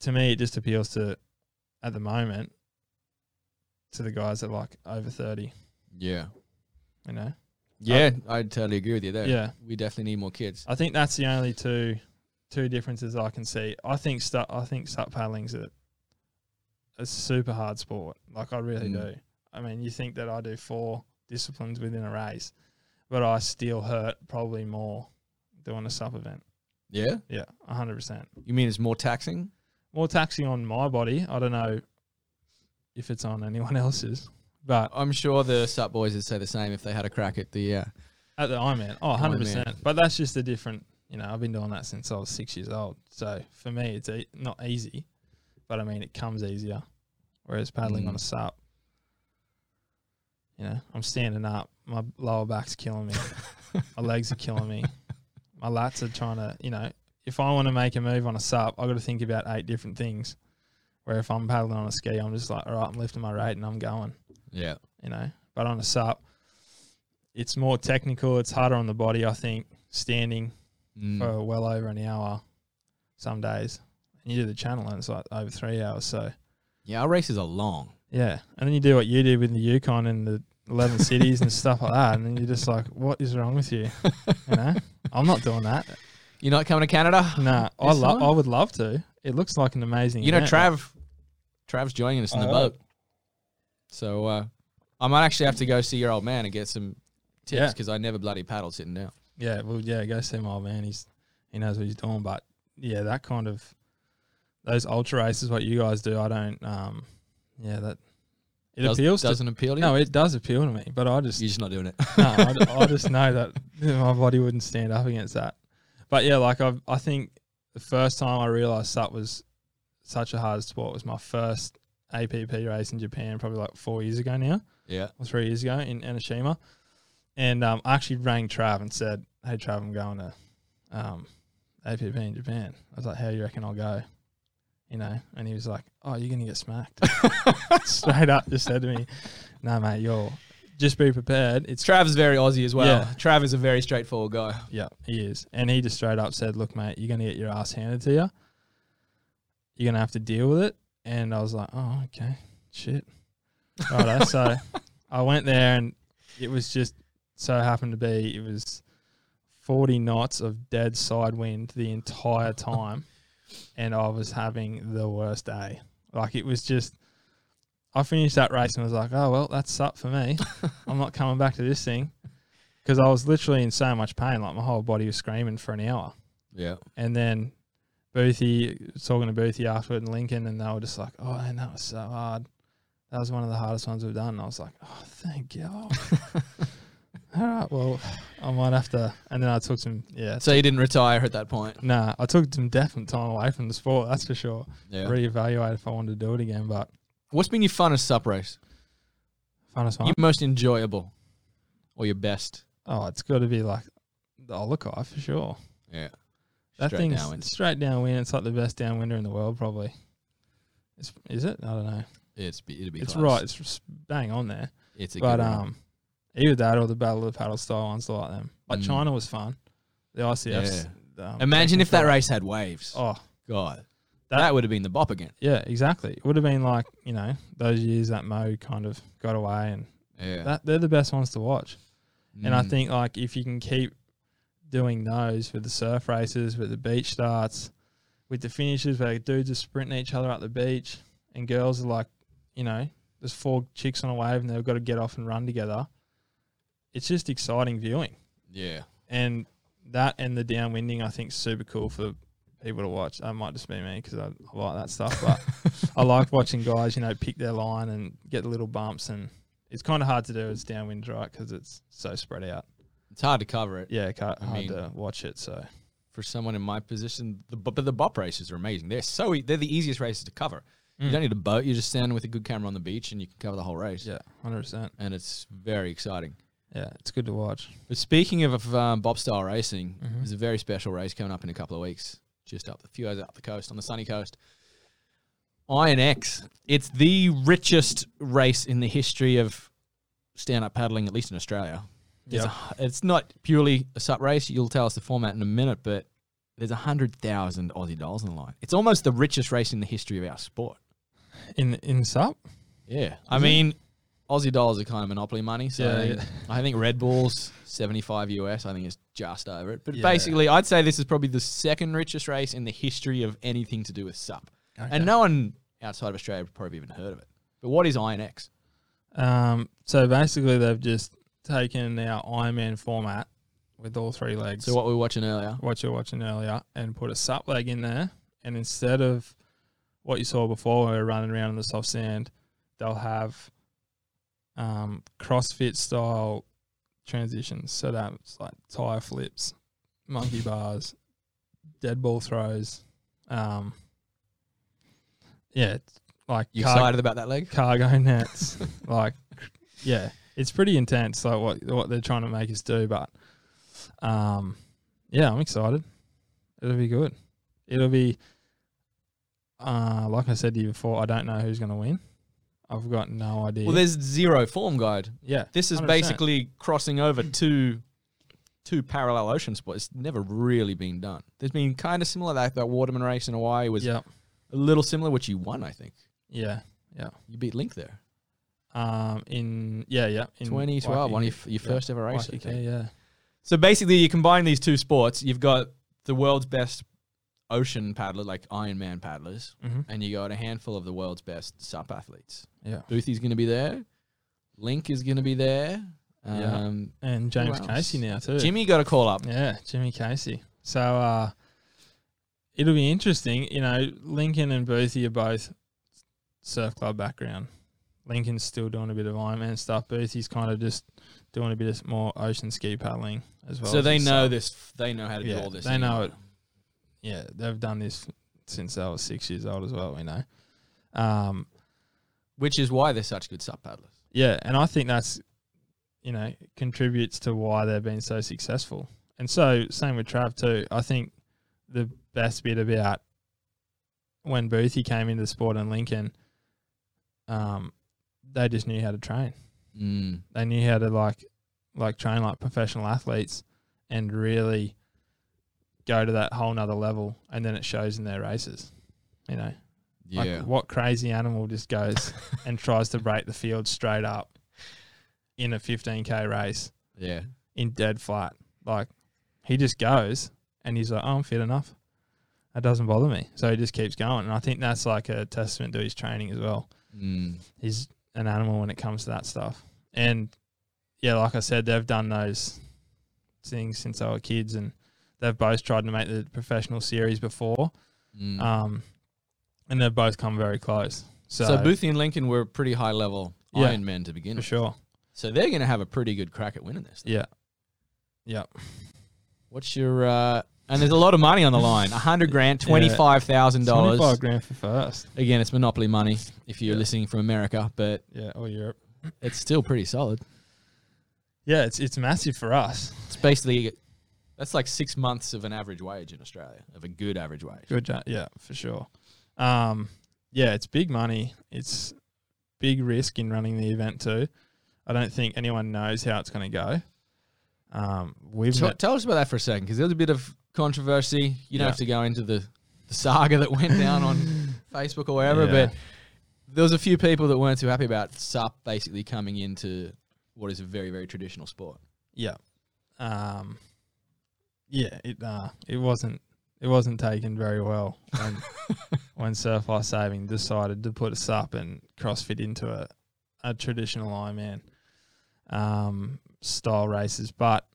to me it just appeals to, at the moment, to the guys that are like over thirty, Yeah. you know. Yeah, I totally agree with you there. Yeah. We definitely need more kids. I think that's the only two two differences I can see. I think stu- I think sup paddling's a a super hard sport. Like I really Mm. do. I mean, you think that I do four disciplines within a race, but I still hurt probably more doing a sup event. Yeah? Yeah, hundred percent. You mean it's more taxing? More taxing on my body. I don't know if it's on anyone else's, but I'm sure the sup boys would say the same if they had a crack at the uh, At the Ironman, oh, 100 Ironman. percent. But that's just a different. You know, I've been doing that since I was six years old. So for me, it's e- not easy, but I mean, it comes easier. Whereas paddling on Mm. a sup, you know, I'm standing up, my lower back's killing me, my legs are killing me, my lats are trying to. You know, if I want to make a move on a sup, I've got to think about eight different things. Where if I'm paddling on a ski, I'm just like, all right, I'm lifting my rate and I'm going Yeah. you know. But on a sup, it's more technical. It's harder on the body, I think. Standing Mm. for well over an hour, some days, and you do the channel, and it's like over three hours. So Yeah, our races are long. yeah, and then you do what you did with the Yukon and the eleven cities and stuff like that, and then you're just like, what is wrong with you? You know, I'm not doing that. You're not coming to Canada? Nah, I This love. I would love to. It looks like an amazing. You know, event. Trav, Trav's joining us in I the heard. boat. So uh, I might actually have to go see your old man and get some tips Yeah. because I never bloody paddled sitting down. Yeah, well, yeah, go see my old man. He's he knows what he's doing. But yeah, that kind of those ultra races, what you guys do, I don't. Um, yeah, that It Does, appeals to doesn't appeal to you. no, it does appeal to me, but I just you're just not doing it. no, I, I just know that my body wouldn't stand up against that. But yeah, like I, I think the first time I realised that was such a hard sport was my first APP race in Japan, probably like four years ago now, yeah. or three years ago in Enoshima, and um, I actually rang Trav and said, "Hey Trav, I'm going to um, APP in Japan." I was like, "How do you reckon I'll go?" You know, and he was like, "Oh, you're gonna get smacked." Straight up, just said to me, "No, mate, you're just be prepared. It's Trav's very Aussie as well. Yeah. Trav is a very straightforward guy. Yeah, he is. And he just straight up said, Look, mate, you're going to get your ass handed to you. You're going to have to deal with it. And I was like, Oh, okay. Shit. Righto. so I went there and it was just so happened to be, it was 40 knots of dead side wind the entire time. And I was having the worst day. Like it was just, I finished that race and was like, Oh, well, that's up for me. I'm not coming back to this thing because I was literally in so much pain. Like my whole body was screaming for an hour. Yeah. And then Boothie talking to Boothie afterward and Lincoln, and they were just like, "Oh, man, that was so hard. That was one of the hardest ones we've done." And I was like, "Oh, thank God." All right, well, I might have to. And then I took some, yeah. So you didn't retire at that point. Nah, I took some definite time away from the sport. That's for sure. Yeah. Reevaluate if I wanted to do it again. But What's been your funnest sup race? funnest one. Your most enjoyable, or your best? Oh, it's got to be like the OluKai for sure. Yeah. That Straight thing's downwind. straight downwind. It's like the best downwinder in the world, probably. It's, is it? I don't know. It's it'd be. It's close. right. It's bang on there. It's a But good one. Either that or the Battle of the Paddle style ones like them. Like Mm. China was fun. The ICFs. Um, Imagine if that race had waves. Oh, God, that- that, would have been the bop again. yeah, exactly. It would have been like you know those years that Mo kind of got away, and Yeah. that they're the best ones to watch. And I Mm. think like if you can keep doing those with the surf races, with the beach starts, with the finishes where dudes are sprinting each other up the beach and girls are like, you know, there's four chicks on a wave and they've got to get off and run together. It's just exciting viewing. Yeah. And that and the downwinding I think is super cool for people to watch. That might just be me because I, I like that stuff, but I like watching guys, you know, pick their line and get the little bumps and it's kind of hard to do as downwind, right? Because it's so spread out It's hard to cover it yeah, hard mean- to watch it. So for someone in my position. The, but the bop races are amazing. They're so e- they're the easiest races to cover. You Mm. don't need a boat. You're just standing with a good camera on the beach, and you can cover the whole race. yeah, hundred percent. And it's very exciting. Yeah, it's good to watch. But speaking of um, bop style racing, Mhm. there's a very special race coming up in a couple of weeks, just up a few hours up the coast on the sunny coast. Iron X. It's the richest race in the history of stand up paddling, at least in Australia. There's Yep. a, it's not purely a sup race. You'll tell us the format in a minute, but there's a hundred thousand Aussie dollars on the line. It's almost the richest race in the history of our sport. In in sup, Yeah, I mean, it? Aussie dollars are kind of monopoly money. So Yeah, yeah. I think Red Bull's seventy five US. I think it's just over it. But Yeah. basically, I'd say this is probably the second richest race in the history of anything to do with sup. And no one outside of Australia would probably even heard of it. But what is Iron X? Um, so basically, they've just taken our Ironman format with all three legs. So what we were watching earlier. what you're watching earlier, and put a sup leg in there. And instead of what you saw before, where we were running around in the soft sand, they'll have um, CrossFit style transitions. So that's like tire flips, monkey bars, dead ball throws. Um, yeah, it's like You car- excited about that leg? cargo nets. like, yeah, it's pretty intense. Like what what they're trying to make us do, but um, yeah, I'm excited. It'll be good. It'll be, uh, like I said to you before, I don't know who's going to win. I've got no idea. Well, there's zero form guide. yeah, This is 100%. basically crossing over two two parallel ocean sports. It's never really been done. There's been kind of similar. That that Waterman race in Hawaii was yeah, a little similar, which you won, I think. yeah, yeah. You beat Link there. um, in yeah, yeah, in 2012, one of your, your Yeah, first ever race. Waikiki, yeah, So basically, you combine these two sports. You've got the world's best ocean paddler, like Ironman paddlers, mm-hmm. and you got a handful of the world's best sup athletes. yeah, Boothy's going to be there. Link is going to be there. Yeah. Um, and James? Casey now too. Jimmy got a call up. Yeah, Jimmy Casey. So uh, it'll be interesting. You know, Lincoln and Boothie are both surf club background. Lincoln's still doing a bit of Ironman stuff. Boothie's kind of just doing a bit of more ocean ski paddling as well. so as they know this. They know how to do all this. they know it. Yeah, they've done this since they were six years old as well. We know. Um, which is why they're such good sup paddlers. yeah, and I think that's you know contributes to why they've been so successful. And so same with Trav too. I think the best bit about when Boothie came into the sport in Lincoln, um, they just knew how to train. Mm. They knew how to like like train like professional athletes and really go to that whole nother level and then it shows in their races. You know. Yeah. Like what crazy animal just goes and tries to break the field straight up in a 15k race yeah. in dead flat? Like he just goes and he's like, oh, I'm fit enough. That doesn't bother me. So he just keeps going. And I think that's like a testament to his training as well. Mm. He's an animal when it comes to that stuff. And yeah, like I said, they've done those things since they were kids and they've both tried to make the professional series before. Mm. Um, and they've both come very close. So, so Boothie and Lincoln were pretty high level Yeah. Iron Men to begin for with. sure. So they're going to have a pretty good crack at winning this. Yeah. Yeah. What's your uh and there's a lot of money on the line. A hundred grand, Yeah. twenty five thousand dollars. 25 grand for first. Again, it's monopoly money if you're Yeah. listening from America, but Yeah, or Europe. it's still pretty solid. Yeah, it's it's massive for us. It's basically that's like six months of an average wage in Australia, of a good average wage. Good. Yeah, for sure. Um, yeah, it's big money. It's big risk in running the event too. I don't think anyone knows how it's going to go. Um, we've met, tell us about that for a second, because there was a bit of controversy. You don't Yeah. have to go into the, the saga that went down on Facebook or wherever, Yeah. but there was a few people that weren't too happy about SUP basically coming into what is a very, very traditional sport. yeah, um, yeah, it uh, it wasn't it wasn't taken very well when when Surf Life Saving decided to put us up and CrossFit into a a traditional Ironman um, style races, but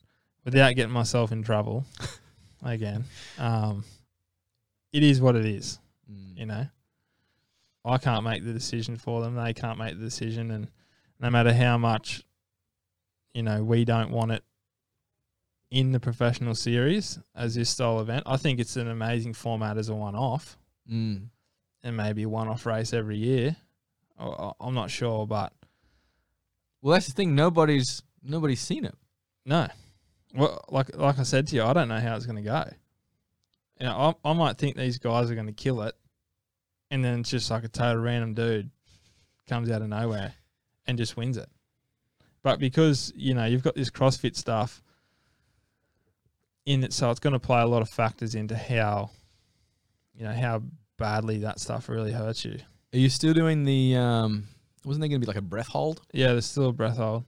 without getting myself in trouble again, um, it is what it is. Mm. You know, I can't make the decision for them; they can't make the decision, and no matter how much, you know, we don't want it in the professional series as this style event. I think it's an amazing format as a one-off Mm. and maybe a one-off race every year. I- I'm not sure, but Well, that's the thing. Nobody's nobody's seen it. no. Well, like like I said to you, I don't know how it's going to go. You know, I, I might think these guys are going to kill it, and then it's just like a total random dude comes out of nowhere and just wins it. But because you know you've got this CrossFit stuff in it, so it's going to play a lot of factors into how you know how badly that stuff really hurts you. Are you still doing the? Um, wasn't there going to be like a breath hold? Yeah, there's still a breath hold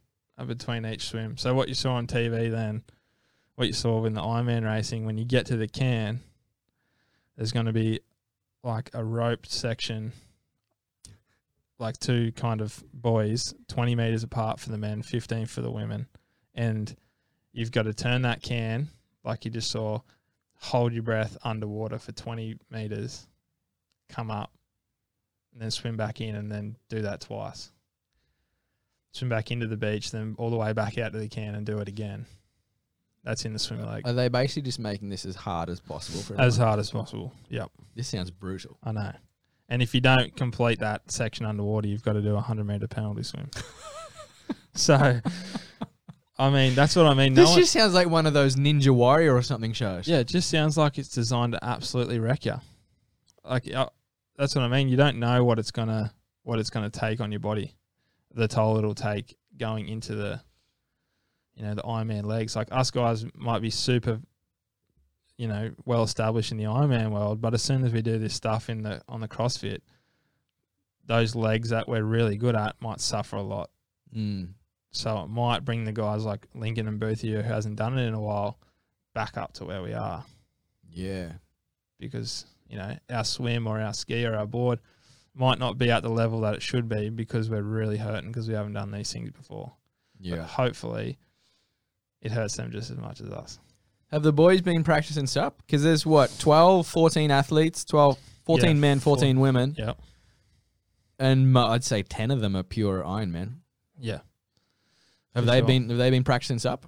between each swim. So what you saw on TV then, what you saw in the Ironman racing, when you get to the can, there's going to be like a roped section, like two kind of buoys, 20 meters apart for the men, 15 for the women, and you've got to turn that can like you just saw, hold your breath underwater for 20 meters, come up, and then swim back in, and then do that twice swim back into the beach, then all the way back out to the can and do it again. That's in the swim leg. Are they basically just making this as hard as possible for As everyone? hard as possible. Yep, This sounds brutal. I know. And if you don't complete that section underwater, you've got to do a 100 meter penalty swim. so, I mean, that's what I mean. No this one, just sounds like one of those Ninja Warrior or something shows. yeah, it just sounds like it's designed to absolutely wreck you. Like, uh, that's what I mean. You don't know what it's gonna what it's gonna take on your body, the toll it'll take going into the, you know, the Ironman legs. Like us guys might be super, you know, well established in the Ironman world, but as soon as we do this stuff in the on the CrossFit, those legs that we're really good at might suffer a lot. Mm. So it might bring the guys like Lincoln and Boothie, who hasn't done it in a while, back up to where we are Yeah. because you know our swim or our ski or our board might not be at the level that it should be because we're really hurting because we haven't done these things before. But Yeah. hopefully, it hurts them just as much as us. Have the boys been practicing SUP? Because there's what, 12, 14 athletes, 12, 14 Yeah, men, four- 14 women. Yeah. and I'd say ten of them are pure Ironman. Yeah. Have they sure. been? Have they been practicing sup?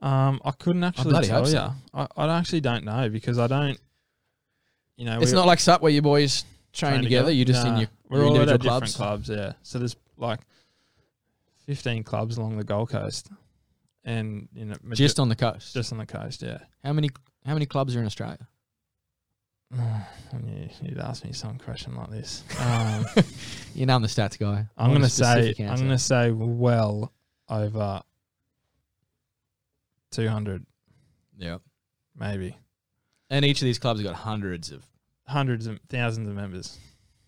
Um, I couldn't actually bloody tell hope you. so. I, I actually don't know because I don't. You know, It's we- not like sup where you boys train, train together. You're just in Nah, your, we're your all at individual clubs. different clubs. Yeah, so there's like fifteen clubs along the Gold Coast, and you know, majo- just on the coast. just on the coast. Yeah. how many? How many clubs are in Australia? you, you'd ask me some question like this. Um, You know I'm the stats guy. I I'm want a gonna say specific I'm answer. gonna say well over two hundred, Yeah. maybe And each of these clubs have got hundreds of. hundreds of thousands of members.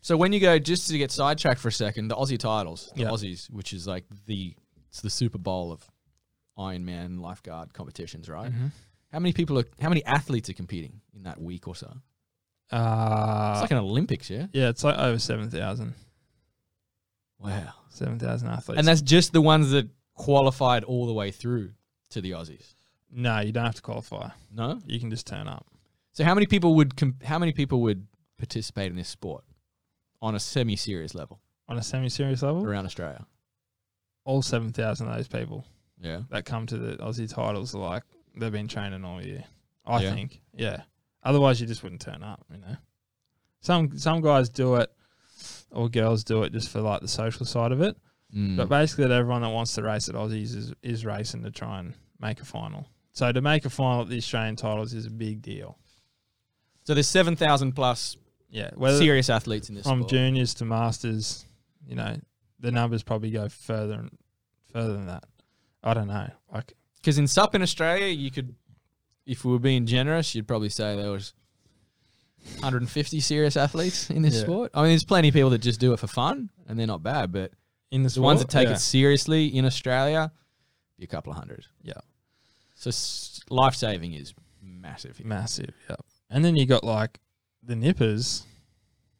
So when you go, just to get sidetracked for a second, the Aussie titles, the Yeah. Aussies, which is like the it's the Super Bowl of Ironman lifeguard competitions, right? Mm-hmm. How many people are? How many athletes are competing in that week or so? Uh, It's like an Olympics, yeah. yeah, it's like over seven thousand. Wow. Seven thousand athletes. And that's just the ones that qualified all the way through to the Aussies. no, you don't have to qualify. No. You can just turn up. So how many people would com- how many people would participate in this sport on a semi-serious level On a semi-serious level, around Australia? all seven thousand of those people Yeah. that come to the Aussie titles are like they've been training all year. I Yeah. think, yeah. Otherwise, you just wouldn't turn up. You know, some some guys do it, or girls do it just for like the social side of it. Mm. But basically, that everyone that wants to race at Aussies is is racing to try and make a final. So to make a final at the Australian titles is a big deal. so there's seven thousand plus Yeah, serious athletes in this from sport. juniors to masters, you know, the numbers probably go further and further than that. I don't know. Like Because in SUP in Australia, you could, if we were being generous, you'd probably say there was 150 serious athletes in this Yeah. sport. I mean, there's plenty of people that just do it for fun, and they're not bad. But in the, the ones that take yeah. it seriously in Australia, be a couple of hundred. Yeah. So s- life saving is massive. massive. Yeah, and then you got like the nippers,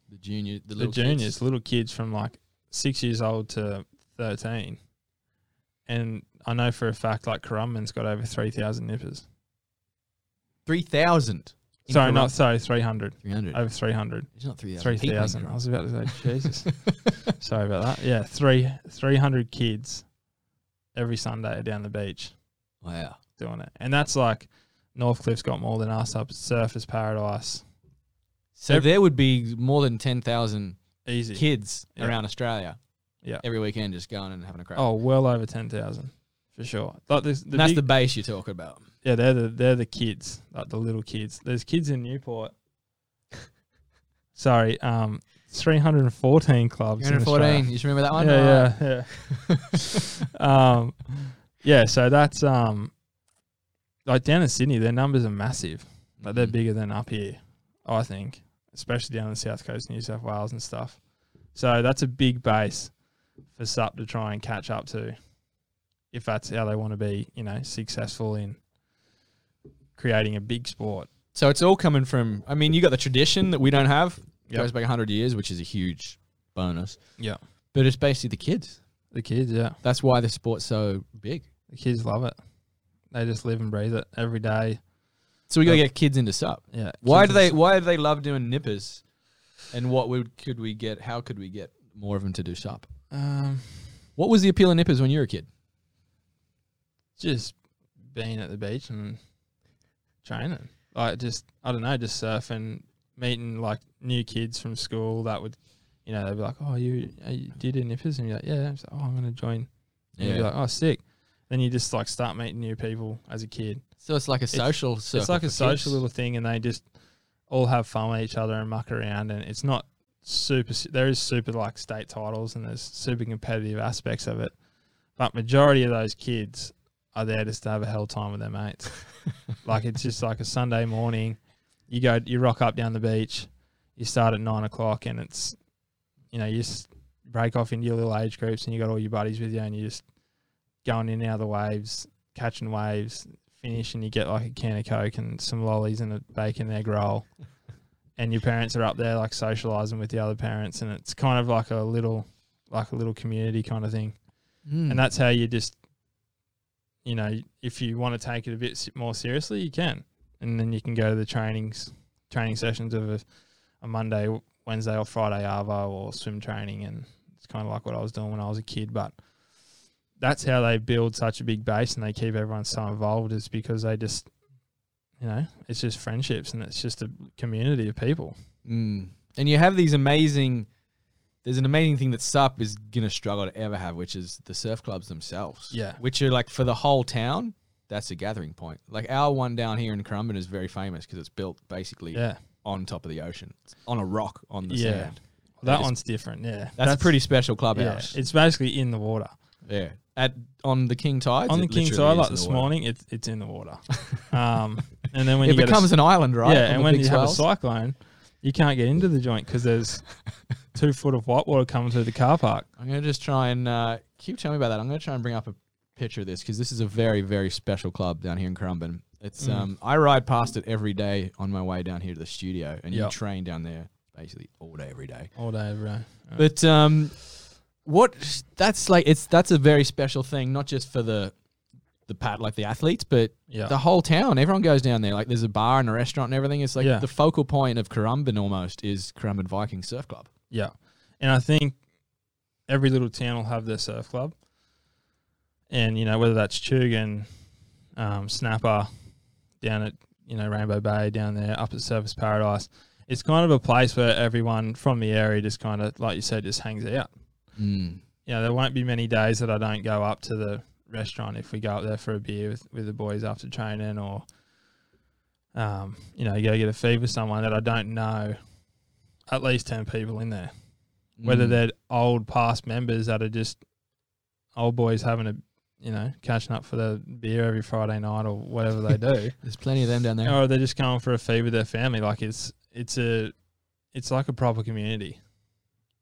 The junior, the, the, little juniors, kids. little kids from like six years old to thirteen, and I know for a fact like Currumbin's got over three thousand nippers. three thousand. Sorry, not sorry, three hundred. three hundred. Over three hundred. It's not three Three thousand. thousand. I was about to say, Jesus. Sorry about that. Yeah, three three hundred kids every Sunday down the beach Wow. doing it, and that's like Northcliffe's got more than us up at Surfers Paradise. So Ev- there would be more than ten thousand Easy. kids Yeah. around Australia. Yeah. Every weekend, just going and having a crack. Oh, well over ten thousand for sure. Like this, the that's big- the base you're talking about. Yeah, they're the they're the kids, like the little kids. There's kids in Newport. Sorry, um, three hundred and fourteen clubs. 314. You just remember that one? Yeah, yeah, yeah. um, yeah. So that's um, like down in Sydney, their numbers are massive. Like they're Mhm. bigger than up here, I think, especially down the south coast, New South Wales and stuff. So that's a big base for SUP to try and catch up to, if that's how they want to be, you know, successful in creating a big sport. So it's all coming from. I mean, you got the tradition that we don't have. Yep. Goes back hundred years, which is a huge bonus. Yeah, But it's basically the kids. the kids, yeah, That's why the sport's so big. the kids love it. They just live and breathe it every day. So we got to get kids into sup. Yeah. Why do they? Why do they love doing nippers? And what would could we get? How could we get more of them to do sup? Um, What was the appeal of nippers when you were a kid? just being at the beach and training. Like just I don't know, just surfing, meeting like new kids from school that would, you know, they'd be like, "Oh, you, uh, you did a nippers," and you're like, "Yeah." It's like, "Oh, I'm gonna join." And you'd be like, "Oh, sick." Then you just like start meeting new people as a kid. so it's like a social. circle it's like a social kids. little thing, and they just all have fun with each other and muck around. And it's not super. There is super like state titles, and there's super competitive aspects of it. But majority of those kids are there just to have a hell time with their mates. like it's just like a Sunday morning. You go, you rock up down the beach. You start at nine o'clock, and it's, you know, you just break off into your little age groups, and you got all your buddies with you, and you just going in and out of the waves, catching waves, finish, and you get like a can of coke and some lollies and a bacon egg roll. And your parents are up there like socializing with the other parents, and it's kind of like a little, like a little community kind of thing Mm. and that's how you just you know if you want to take it a bit more seriously you can and then you can go to the trainings training sessions of a, a monday Wednesday or Friday arvo or swim training, and it's kind of like what I was doing when I was a kid. But that's how they build such a big base and they keep everyone so involved is because they just, you know, it's just friendships and it's just a community of people. Mm. And you have these amazing. There's an amazing thing that SUP is gonna struggle to ever have, which is the surf clubs themselves. Yeah. Which are like for the whole town. That's a gathering point. Like our one down here in Currumbin is very famous because it's built basically Yeah. on top of the ocean, It's on a rock on the Yeah. sand. That That is- one's different. Yeah. That's, a pretty special clubhouse. Yeah. It's basically in the water. Yeah. At on the King Tides. On the King tide, like this morning, it's it's in the water. Um, and then when it you get a becomes an island, right? Yeah, and when you have a cyclone, you can't get into the joint because there's two foot of white water coming through the car park. I'm gonna just try and uh, keep telling me about that. I'm gonna try and bring up a picture of this because this is a very very special club down here in Currumbin. It's Mm. um I ride past it every day on my way down here to the studio, and you train down there basically all day every day. All day, every day. But um, what that's like it's that's a very special thing, not just for the the pat like the athletes, but yeah, the whole town. Everyone goes down there. Like there's a bar and a restaurant and everything. It's like Yeah. the focal point of Currumbin almost is Currumbin Viking Surf Club. Yeah. And I think every little town will have their surf club, and you know whether that's Tugun, um, Snapper, down at you know Rainbow Bay, down there up at Surfers Paradise. It's kind of a place where everyone from the area just kind of, like you said, just hangs out. Mm. you know, there won't be many days that I don't go up to the restaurant if we go up there for a beer with, with the boys after training or, um, you know, you go get a feed with someone that I don't know at least 10 people in there. Whether Mm. they're old past members that are just old boys having a, you know, catching up for the beer every Friday night or whatever they do. There's plenty of them down there. or they're just going for a feed with their family. Like it's, it's a, it's like a proper community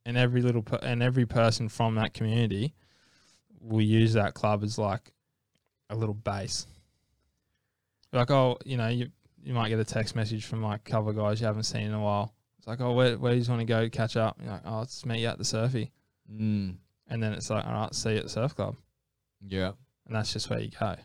and every little per- and every person from that community will use that club as like a little base. Like oh, you know, you you might get a text message from like of guys you haven't seen in a while. It's like oh, where where do you want to go catch up? You're like oh, let's meet you at the surfy, Mm. and then it's like all right, see you at the surf club, Yeah. and that's just where you go.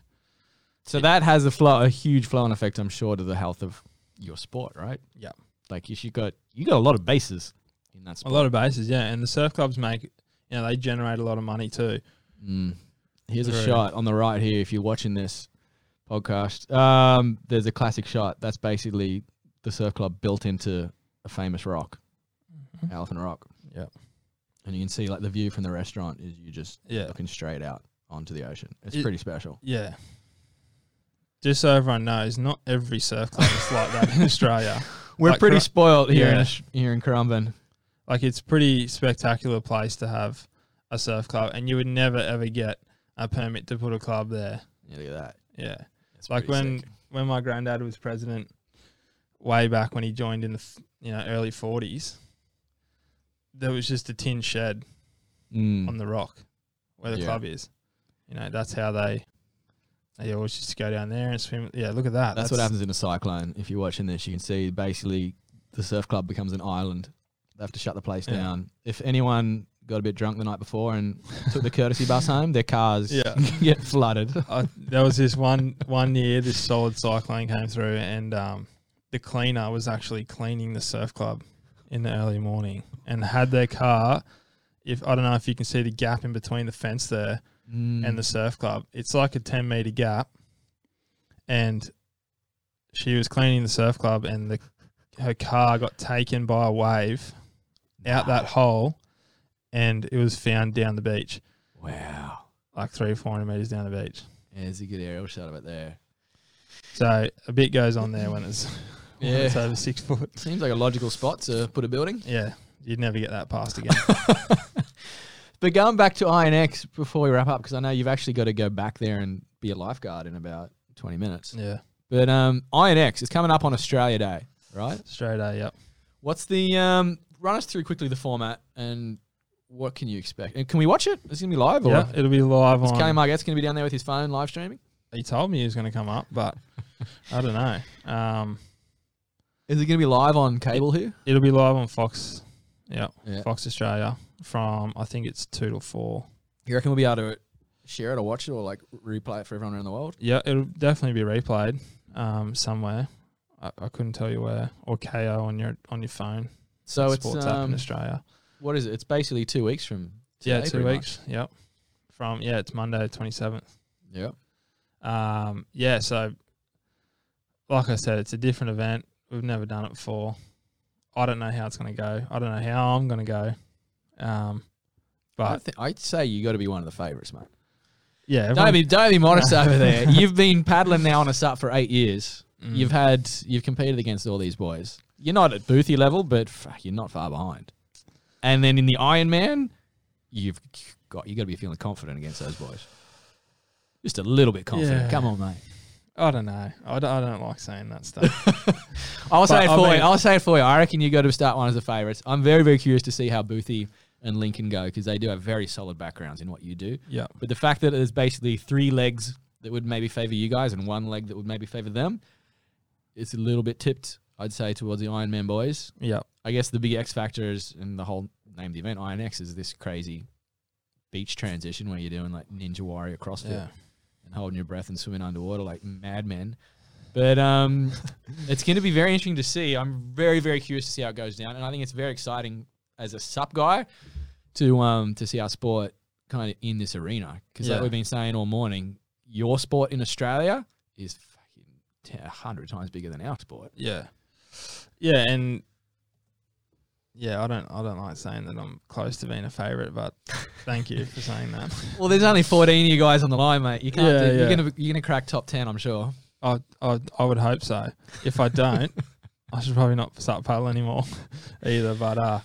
So that has a flow, a huge flow and effect, I'm sure, to the health of your sport, right? Yeah. Like you, got you got a lot of bases in that A lot of bases, yeah, and the surf clubs make you know they generate a lot of money too. Mm. Here's a shot on the right here. If you're watching this podcast, um, there's a classic shot. That's basically the surf club built into a famous rock, mm-hmm. Elephant Rock, Yeah, and you can see like the view from the restaurant is you just yeah. looking straight out onto the ocean. It's It- pretty special. Yeah. Just so everyone knows, not every surf club is like that in Australia. We're Like pretty Cur- spoiled here in Yeah. Aus- here in Currumbin. Like it's pretty spectacular place to have a surf club, and you would never ever get a permit to put a club there. Yeah, look at that. Yeah, It's like when sick. when my granddad was president, way back when he joined in the you know early forties, there was just a tin shed Mm. on the rock where the Yeah. club is. You know that's how they they always just go down there and swim. Yeah, look at that. That's, what happens in a cyclone. If you're watching this, you can see basically the surf club becomes an island. They have to shut the place Yeah. down. If anyone got a bit drunk the night before and took the courtesy bus home, their cars Yeah. get flooded. I, there was this one one year this solid cyclone came through and um, the cleaner was actually cleaning the surf club in the early morning and had their car if I don't know if you can see the gap in between the fence there Mm. and the surf club it's like a 10 meter gap and she was cleaning the surf club and the her car got taken by a wave out that hole and it was found down the beach wow. like three or four hundred meters down the beach Yeah, there's a good aerial shot of it there. So a bit goes on there when it's Yeah. it's over six foot. Seems like a logical spot to put a building. Yeah, you'd never get that past again. But going back to Iron X before we wrap up, because I know you've actually got to go back there and be a lifeguard in about 20 minutes. yeah, But um, Iron X is coming up on Australia Day, right? Australia Day, Yep. What's the um? Run us through quickly the format and what can you expect? And can we watch it? it? Is it gonna be live? Yeah, it'll be live Is on. Kane Margette's gonna be down there with his phone live streaming? He told me he was going to come up, but I don't know. Um, Is it gonna be live on cable here? it'll be live on Fox. Yeah, Yeah. Fox Australia from I think it's two to four. You reckon we'll be able to share it or watch it or like replay it for everyone around the world? Yeah, it'll definitely be replayed um, somewhere. I, I couldn't tell you where or Kayo on your on your phone. So it's sports up in um, Australia. what is it? It's basically two weeks from Yeah, two weeks. Yep. From yeah, it's Monday twenty seventh. Yep. Um, yeah, so like I said, it's a different event. We've never done it before. I don't know how it's going to go. I don't know how I'm going to go. Um, I but th- I'd say you got to be one of the favourites, mate. yeah, Don't be don't be modest over there. You've been paddling now on a sup for eight years. Mm. You've had you've competed against all these boys. You're not at Boothie level, but fuck, you're not far behind. And then in the Ironman, you've got you got to be feeling confident against those boys. Just a little bit confident. Yeah. Come on, mate. I don't know. I don't, I don't like saying that stuff. I'll say it I for mean- you. I'll say it for you. I reckon you got to start one as the favourites. I'm very very curious to see how Boothie and Lincoln go because they do have very solid backgrounds in what you do. yeah. But the fact that there's basically three legs that would maybe favour you guys and one leg that would maybe favour them, it's a little bit tipped, I'd say, towards the Iron Man boys. Yeah. I guess the big X factor is, and the whole name of the event, Iron X, is this crazy beach transition where you're doing like Ninja Warrior CrossFit Yeah. Holding your breath and swimming underwater like madmen. But um, it's going to be very interesting to see. I'm very, very curious to see how it goes down, and I think it's very exciting as a sup guy to um to see our sport kind of in this arena because like we've been saying all morning, your sport in Australia is fucking a hundred times bigger than our sport. Yeah. Yeah, and yeah, I don't I don't like saying that I'm close to being a favourite, but thank you for saying that. Well, there's only 14 of you guys on the line, mate. You can't. Yeah, do, You're yeah. gonna you're gonna crack top 10, I'm sure. I I I would hope so. If I don't, I should probably not start paddle anymore either. But uh,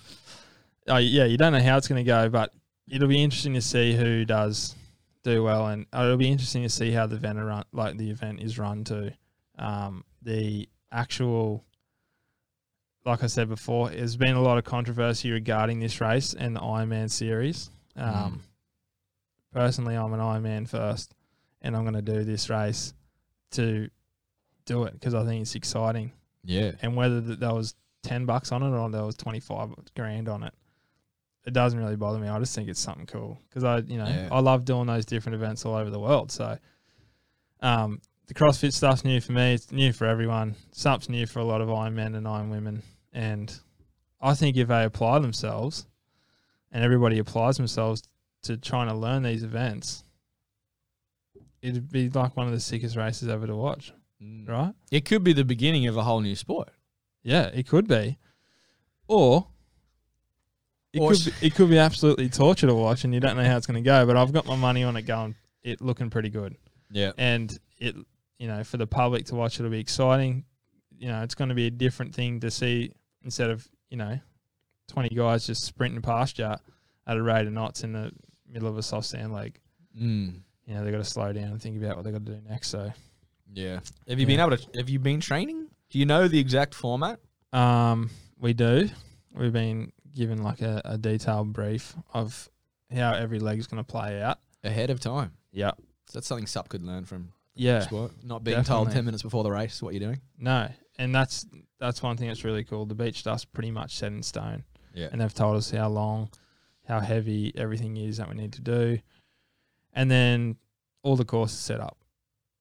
uh, yeah, you don't know how it's going to go, but it'll be interesting to see who does do well, and uh, it'll be interesting to see how the event run, like the event is run too. Um, the actual, like I said before, there's been a lot of controversy regarding this race and the Ironman series. Um, Personally, I'm an Ironman first, and I'm going to do this race to do it because I think it's exciting. Yeah. And whether th- there was ten bucks on it or there was twenty five grand on it, it doesn't really bother me. I just think it's something cool because I, you know, Yeah. I love doing those different events all over the world. So, um, the CrossFit stuff's new for me. It's new for everyone. Sup's new for a lot of Iron men and Iron women. And I think if they apply themselves, and everybody applies themselves to trying to learn these events, it'd be like one of the sickest races ever to watch, mm. right? It could be the beginning of a whole new sport. Yeah, it could be, or it Or could be, it could be absolutely torture to watch, and you don't know how it's going to go. But I've got my money on it going, it looking pretty good, Yeah. and it you know for the public to watch, it'll be exciting. You know, it's going to be a different thing to see instead of you know twenty guys just sprinting past you at a rate of knots in the middle of a soft sand leg. Mm. You know, they've got to slow down and think about what they've got to do next. So, Yeah. Have you been able to? Have you been training? Do you know the exact format? Um, we do. We've been given like a, a detailed brief of how every leg's going to play out. ahead of time. Yeah. So that's something Sup could learn from Yeah. sport. Not being told ten minutes before the race what you're doing. No. And that's that's one thing that's really cool. The beach stuff's pretty much set in stone. Yeah. And they've told us how long, how heavy everything is that we need to do. And then all the courses set up.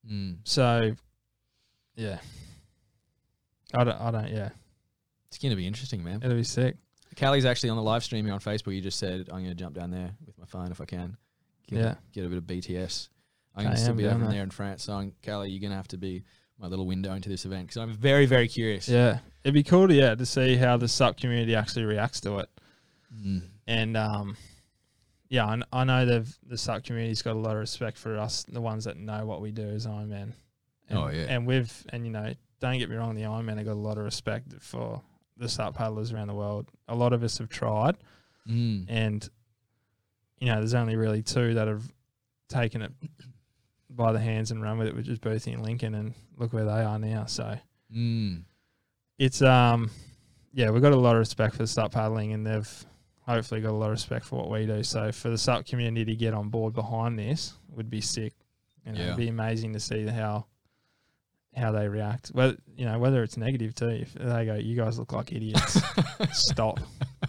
Mm. So yeah. I don't I don't yeah. It's going to be interesting, man. It'll be sick. Callie's actually on the live stream here on Facebook. You just said I'm going to jump down there with my phone if I can. Get, Yeah. Get a bit of BTS. I'm going to still be over there in France. So, I'm, Callie, you're going to have to be my little window into this event because I'm very, very curious. Yeah. It'd be cool to yeah, to see how the sup community actually reacts to it. Mm. and um, yeah, I, I know they've the sup community's got a lot of respect for us, the ones that know what we do as Ironman. And, Oh, yeah. and we've and you know, don't get me wrong, the Ironman have got a lot of respect for the sup paddlers around the world. A lot of us have tried, Mm. and you know, there's only really two that have taken it by the hands and run with it, which is Boothie and Lincoln, and look where they are now. So Mm. it's um, yeah, we've got a lot of respect for the sup paddling, and they've hopefully got a lot of respect for what we do. So for the sup community to get on board behind this would be sick. You know, Yeah. It'd be amazing to see how how they react. Whether you know whether it's negative too. If they go, you guys look like idiots. Stop,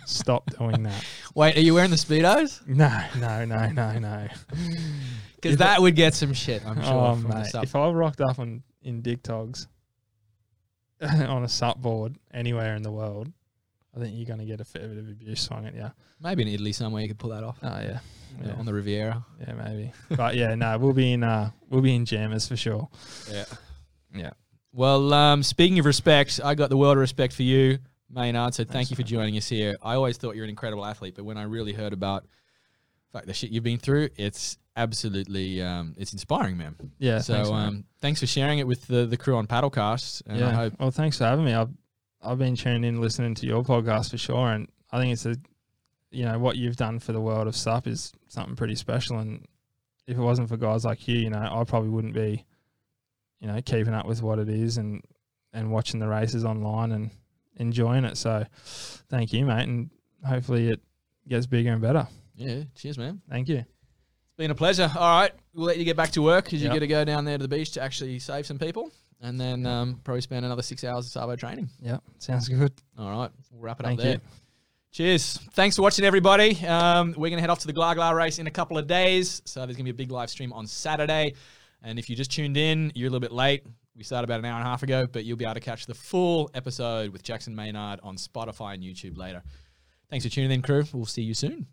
stop doing that. Wait, are you wearing the Speedos? No, no, no, no, no. Because that would get some shit, I'm sure. oh mate, if I rocked up on in dig togs on a sup board anywhere in the world, I think you're going to get a fair bit of abuse swung at you. Maybe in Italy somewhere you could pull that off. Oh yeah, yeah, On the Riviera. yeah, maybe. but yeah, no, we'll be in uh, we'll be in jammers for sure. Yeah. Yeah. Well, um, speaking of respect, I got the world of respect for you, Maynard. So thank Thanks, you for joining us here. I always thought you're an incredible athlete, but when I really heard about fuck the shit you've been through, it's absolutely um, it's inspiring, man. Yeah. so thanks, um, thanks for sharing it with the the crew on Paddlecast, and I yeah. hope Well, thanks for having me. I've I've been tuned in listening to your podcast for sure, and I think it's a, you know, what you've done for the world of SUP is something pretty special. And if it wasn't for guys like you, you know, I probably wouldn't be, you know, keeping up with what it is and and watching the races online and enjoying it. So, thank you, mate, and hopefully it gets bigger and better. yeah. Cheers, man. Thank you. Been a pleasure. All right, we'll let you get back to work because Yep. you got to go down there to the beach to actually save some people, and then um, probably spend another six hours of Savo training. Yeah, sounds good. All right, we'll wrap it Thank up there. you. Cheers. Thanks for watching, everybody. Um, we're going to head off to the Glagla race in a couple of days. So there's going to be a big live stream on Saturday. And if you just tuned in, you're a little bit late. We started about an hour and a half ago, but you'll be able to catch the full episode with Jackson Maynard on Spotify and YouTube later. Thanks for tuning in, crew. We'll see you soon.